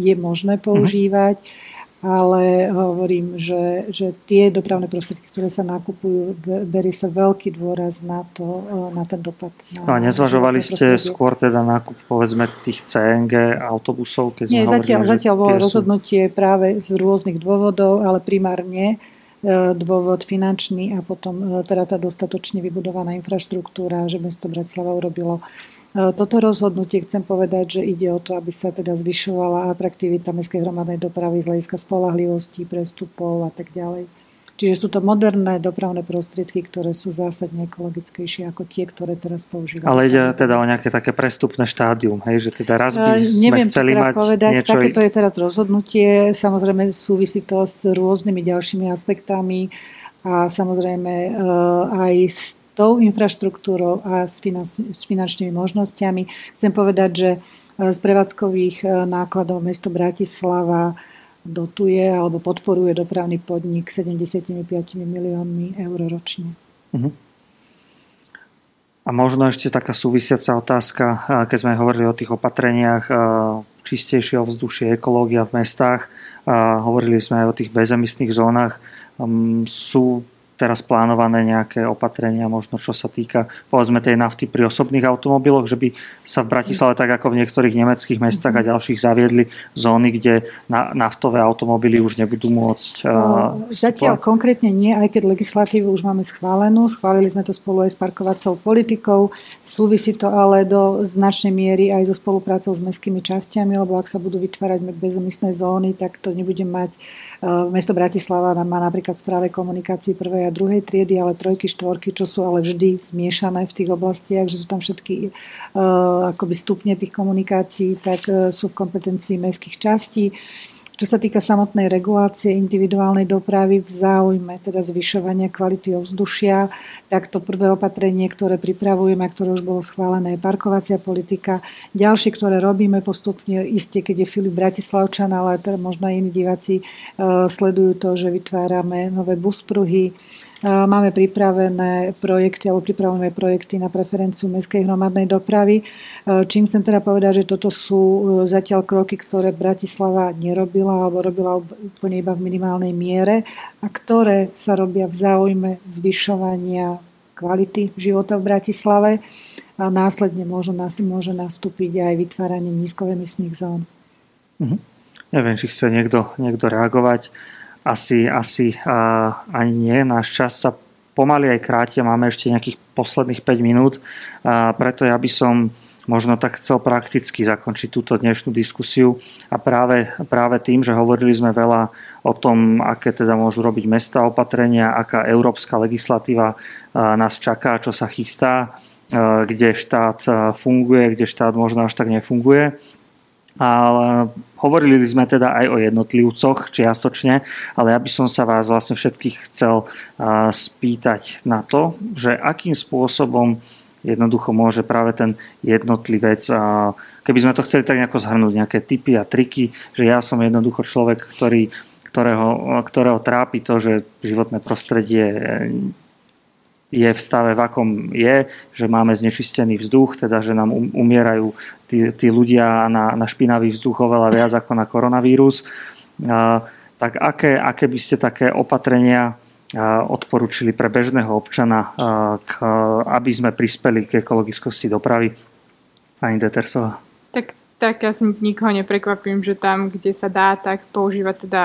je možné mhm. používať. Uh-huh ale hovorím, že, že tie dopravné prostriedky, ktoré sa nakupujú, berie sa veľký dôraz na, to, e, na ten dopad. Na, a nezvažovali ste skôr teda nákup povedzme tých CNG autobusov? Keď Nie, zatiaľ, hovorili, zatiaľ bolo rozhodnutie práve z rôznych dôvodov, ale primárne dôvod finančný a potom e, teda tá dostatočne vybudovaná infraštruktúra, že mesto Bratislava urobilo e, toto rozhodnutie chcem povedať, že ide o to, aby sa teda zvyšovala atraktivita mestskej hromadnej dopravy z hľadiska spolahlivosti, prestupov a tak ďalej. Čiže sú to moderné dopravné prostriedky, ktoré sú zásadne ekologickejšie ako tie, ktoré teraz používame. Ale ide teda o nejaké také prestupné štádium, hej, že teda raz by sme Neviem chceli teraz mať povedať, niečo... takéto je teraz rozhodnutie, samozrejme súvisí to s rôznymi ďalšími aspektami a samozrejme eh, aj s tou infraštruktúrou a s, s finančnými možnosťami. Chcem povedať, že eh, z prevádzkových eh, nákladov mesto Bratislava dotuje alebo podporuje dopravný podnik 75 miliónmi eur ročne. Uh-huh. A možno ešte taká súvisiaca otázka, keď sme hovorili o tých opatreniach čistejšie ovzdušie, ekológia v mestách, hovorili sme aj o tých bezemisných zónach. Sú teraz plánované nejaké opatrenia, možno čo sa týka povedzme tej nafty pri osobných automobiloch, že by sa v Bratislave tak ako v niektorých nemeckých mestách a mhm. ďalších zaviedli zóny, kde naftové automobily už nebudú môcť. No, zatiaľ konkrétne nie, aj keď legislatívu už máme schválenú. Schválili sme to spolu aj s parkovacou politikou. Súvisí to ale do značnej miery aj so spoluprácou s mestskými častiami, lebo ak sa budú vytvárať bezomisné zóny, tak to nebude mať. Mesto Bratislava má napríklad správe komunikácií a druhej triedy, ale trojky, štvorky, čo sú ale vždy zmiešané v tých oblastiach, že sú tam všetky uh, akoby stupne tých komunikácií, tak uh, sú v kompetencii mestských častí. Čo sa týka samotnej regulácie individuálnej dopravy v záujme teda zvyšovania kvality ovzdušia, tak to prvé opatrenie, ktoré pripravujeme a ktoré už bolo schválené, je parkovacia politika. Ďalšie, ktoré robíme postupne, iste, keď je Filip Bratislavčan, ale teda možno iní diváci uh, sledujú to, že vytvárame nové buspruhy, Máme pripravené projekty alebo pripravené projekty na preferenciu mestskej hromadnej dopravy. Čím chcem teda povedať, že toto sú zatiaľ kroky, ktoré Bratislava nerobila alebo robila úplne iba v minimálnej miere a ktoré sa robia v záujme zvyšovania kvality života v Bratislave a následne môže, môže nastúpiť aj vytváranie nízkoemisných zón. Mhm. Neviem, či chce niekto, niekto reagovať. Asi, asi uh, ani nie. Náš čas sa pomaly aj kráti máme ešte nejakých posledných 5 minút. Uh, preto ja by som možno tak chcel prakticky zakončiť túto dnešnú diskusiu a práve, práve tým, že hovorili sme veľa o tom, aké teda môžu robiť mesta opatrenia, aká európska legislatíva nás čaká, čo sa chystá, kde štát funguje, kde štát možno až tak nefunguje ale hovorili sme teda aj o jednotlivcoch čiastočne, ale ja by som sa vás vlastne všetkých chcel spýtať na to, že akým spôsobom jednoducho môže práve ten jednotlivec, keby sme to chceli tak nejako zhrnúť, nejaké typy a triky, že ja som jednoducho človek, ktorý, ktorého, ktorého trápi to, že životné prostredie je v stave, v akom je, že máme znečistený vzduch, teda že nám um, umierajú tí, tí ľudia na, na špinavý vzduch oveľa viac ako na koronavírus. Tak aké, aké by ste také opatrenia odporúčili pre bežného občana, k, aby sme prispeli k ekologickosti dopravy? Pani Detersová. Tak, tak ja si nikoho neprekvapím, že tam, kde sa dá, tak používať teda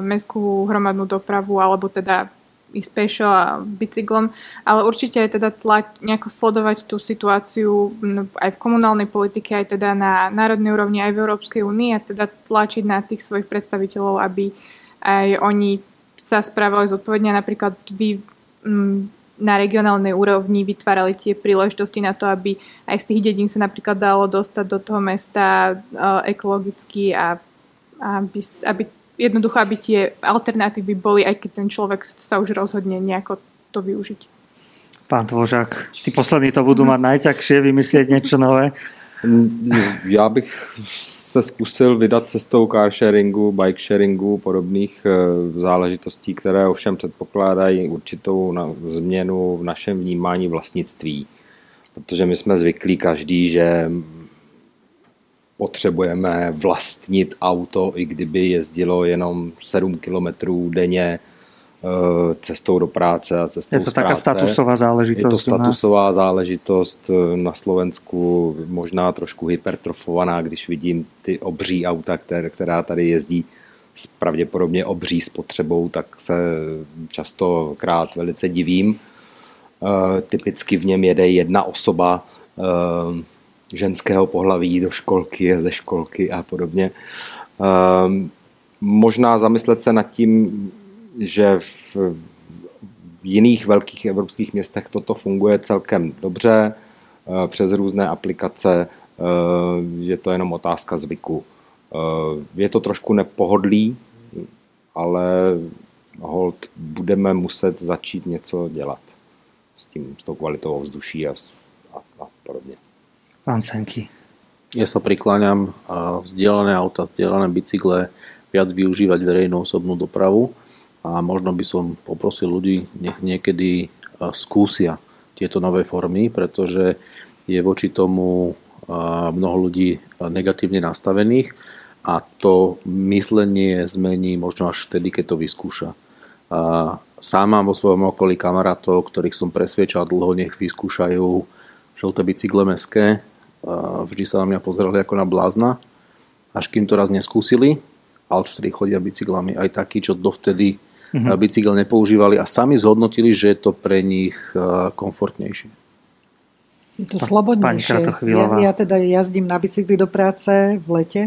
mestskú hromadnú dopravu alebo teda ísť pešo a bicyklom, ale určite aj teda tlač, nejako sledovať tú situáciu aj v komunálnej politike, aj teda na národnej úrovni, aj v Európskej únii a teda tlačiť na tých svojich predstaviteľov, aby aj oni sa správali zodpovedne, napríklad vy na regionálnej úrovni vytvárali tie príležitosti na to, aby aj z tých dedín sa napríklad dalo dostať do toho mesta ekologicky a aby, aby jednoducho, aby tie alternatívy boli, aj keď ten človek sa už rozhodne nejako to využiť. Pán Tvožák, tí poslední to budú mať najťažšie vymyslieť niečo nové. Já bych se zkusil vydat cestou car sharingu, bike sharingu, podobných eh, záležitostí, které ovšem předpokládají určitou změnu v našem vnímání vlastnictví. Protože my jsme zvyklí každý, že potřebujeme vlastnit auto, i kdyby jezdilo jenom 7 kilometrů denně eh, cestou do práce a cestou Je to taká statusová záležitost. Je to statusová záležitost eh, na Slovensku, možná trošku hypertrofovaná, když vidím ty obří auta, která tady jezdí s pravděpodobně obří spotřebou, tak se častokrát velice divím. Eh, typicky v něm jede jedna osoba, ženského pohlaví do školky ze školky a podobně. Ehm, možná zamyslet se nad tím, že v jiných velkých evropských městech toto funguje celkem dobře, eh, přes různé aplikace, eh, je to jenom otázka zvyku. Eh, je to trošku nepohodlý, ale hold budeme muset začít něco dělat s, tím, s tou kvalitou ovzduší a, a, a podobně. Pán Cenky. Ja sa prikláňam vzdielané auta, vzdielané bicykle viac využívať verejnú osobnú dopravu a možno by som poprosil ľudí, nech niekedy skúsia tieto nové formy, pretože je voči tomu mnoho ľudí negatívne nastavených a to myslenie zmení možno až vtedy, keď to vyskúša. Sám mám vo svojom okolí kamarátov, ktorých som presviečal dlho, nech vyskúšajú žlté bicykle meské, vždy sa na mňa pozerali ako na blázna, až kým to raz neskúsili, ale vtedy chodia bicyklami aj takí, čo dovtedy mm-hmm. bicykel nepoužívali a sami zhodnotili, že je to pre nich komfortnejšie. Je to slobodnejšie. Ja, ja teda jazdím na bicykli do práce v lete,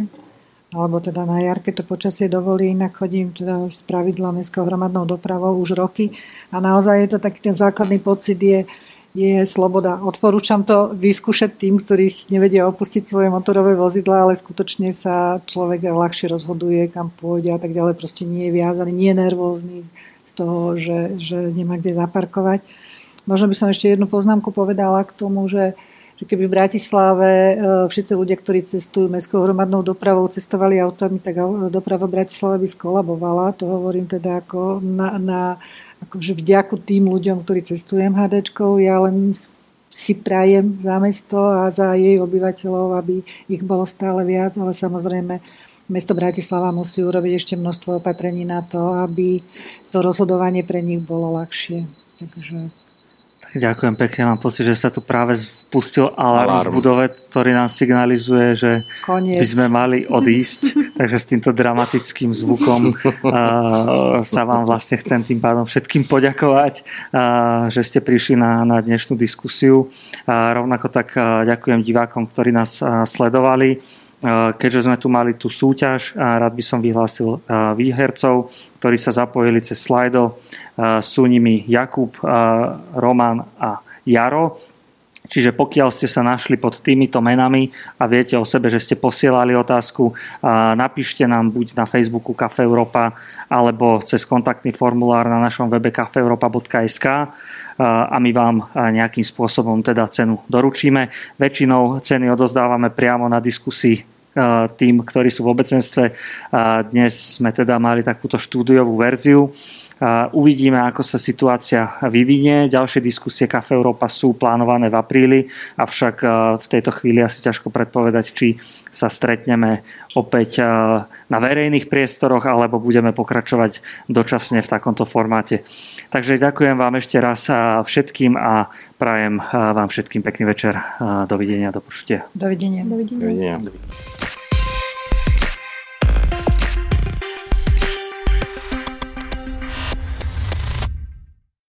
alebo teda na jarke to počasie dovolí, inak chodím teda z pravidla mestskou hromadnou dopravou už roky a naozaj je to taký ten základný pocit je, je sloboda. Odporúčam to vyskúšať tým, ktorí nevedia opustiť svoje motorové vozidla, ale skutočne sa človek ľahšie rozhoduje, kam pôjde a tak ďalej. Proste nie je viazaný, nie je nervózny z toho, že, že nemá kde zaparkovať. Možno by som ešte jednu poznámku povedala k tomu, že, že keby v Bratislave e, všetci ľudia, ktorí cestujú mestskou hromadnou dopravou, cestovali autami, tak doprava v Bratislave by skolabovala. To hovorím teda ako na, na akože vďaku tým ľuďom, ktorí cestujem HDčkou, ja len si prajem za mesto a za jej obyvateľov, aby ich bolo stále viac, ale samozrejme mesto Bratislava musí urobiť ešte množstvo opatrení na to, aby to rozhodovanie pre nich bolo ľahšie. Takže Ďakujem pekne, mám pocit, že sa tu práve spustil alarm, alarm. v budove, ktorý nám signalizuje, že Koniec. by sme mali odísť. *laughs* Takže s týmto dramatickým zvukom *laughs* uh, sa vám vlastne chcem tým pádom všetkým poďakovať, uh, že ste prišli na, na dnešnú diskusiu. Uh, rovnako tak uh, ďakujem divákom, ktorí nás uh, sledovali. Keďže sme tu mali tú súťaž, rád by som vyhlásil výhercov, ktorí sa zapojili cez Slido. Sú nimi Jakub, Roman a Jaro. Čiže pokiaľ ste sa našli pod týmito menami a viete o sebe, že ste posielali otázku, napíšte nám buď na Facebooku Cafe Europa alebo cez kontaktný formulár na našom webe cafeeuropa.sk a my vám nejakým spôsobom teda cenu doručíme. Väčšinou ceny odozdávame priamo na diskusii tým, ktorí sú v obecenstve. Dnes sme teda mali takúto štúdiovú verziu. Uvidíme, ako sa situácia vyvinie. Ďalšie diskusie Kafe Európa sú plánované v apríli, avšak v tejto chvíli asi ťažko predpovedať, či sa stretneme opäť na verejných priestoroch alebo budeme pokračovať dočasne v takomto formáte. Takže ďakujem vám ešte raz všetkým a prajem vám všetkým pekný večer. Dovidenia, do počutia. Dovidenia. Dovidenia. Dovidenia.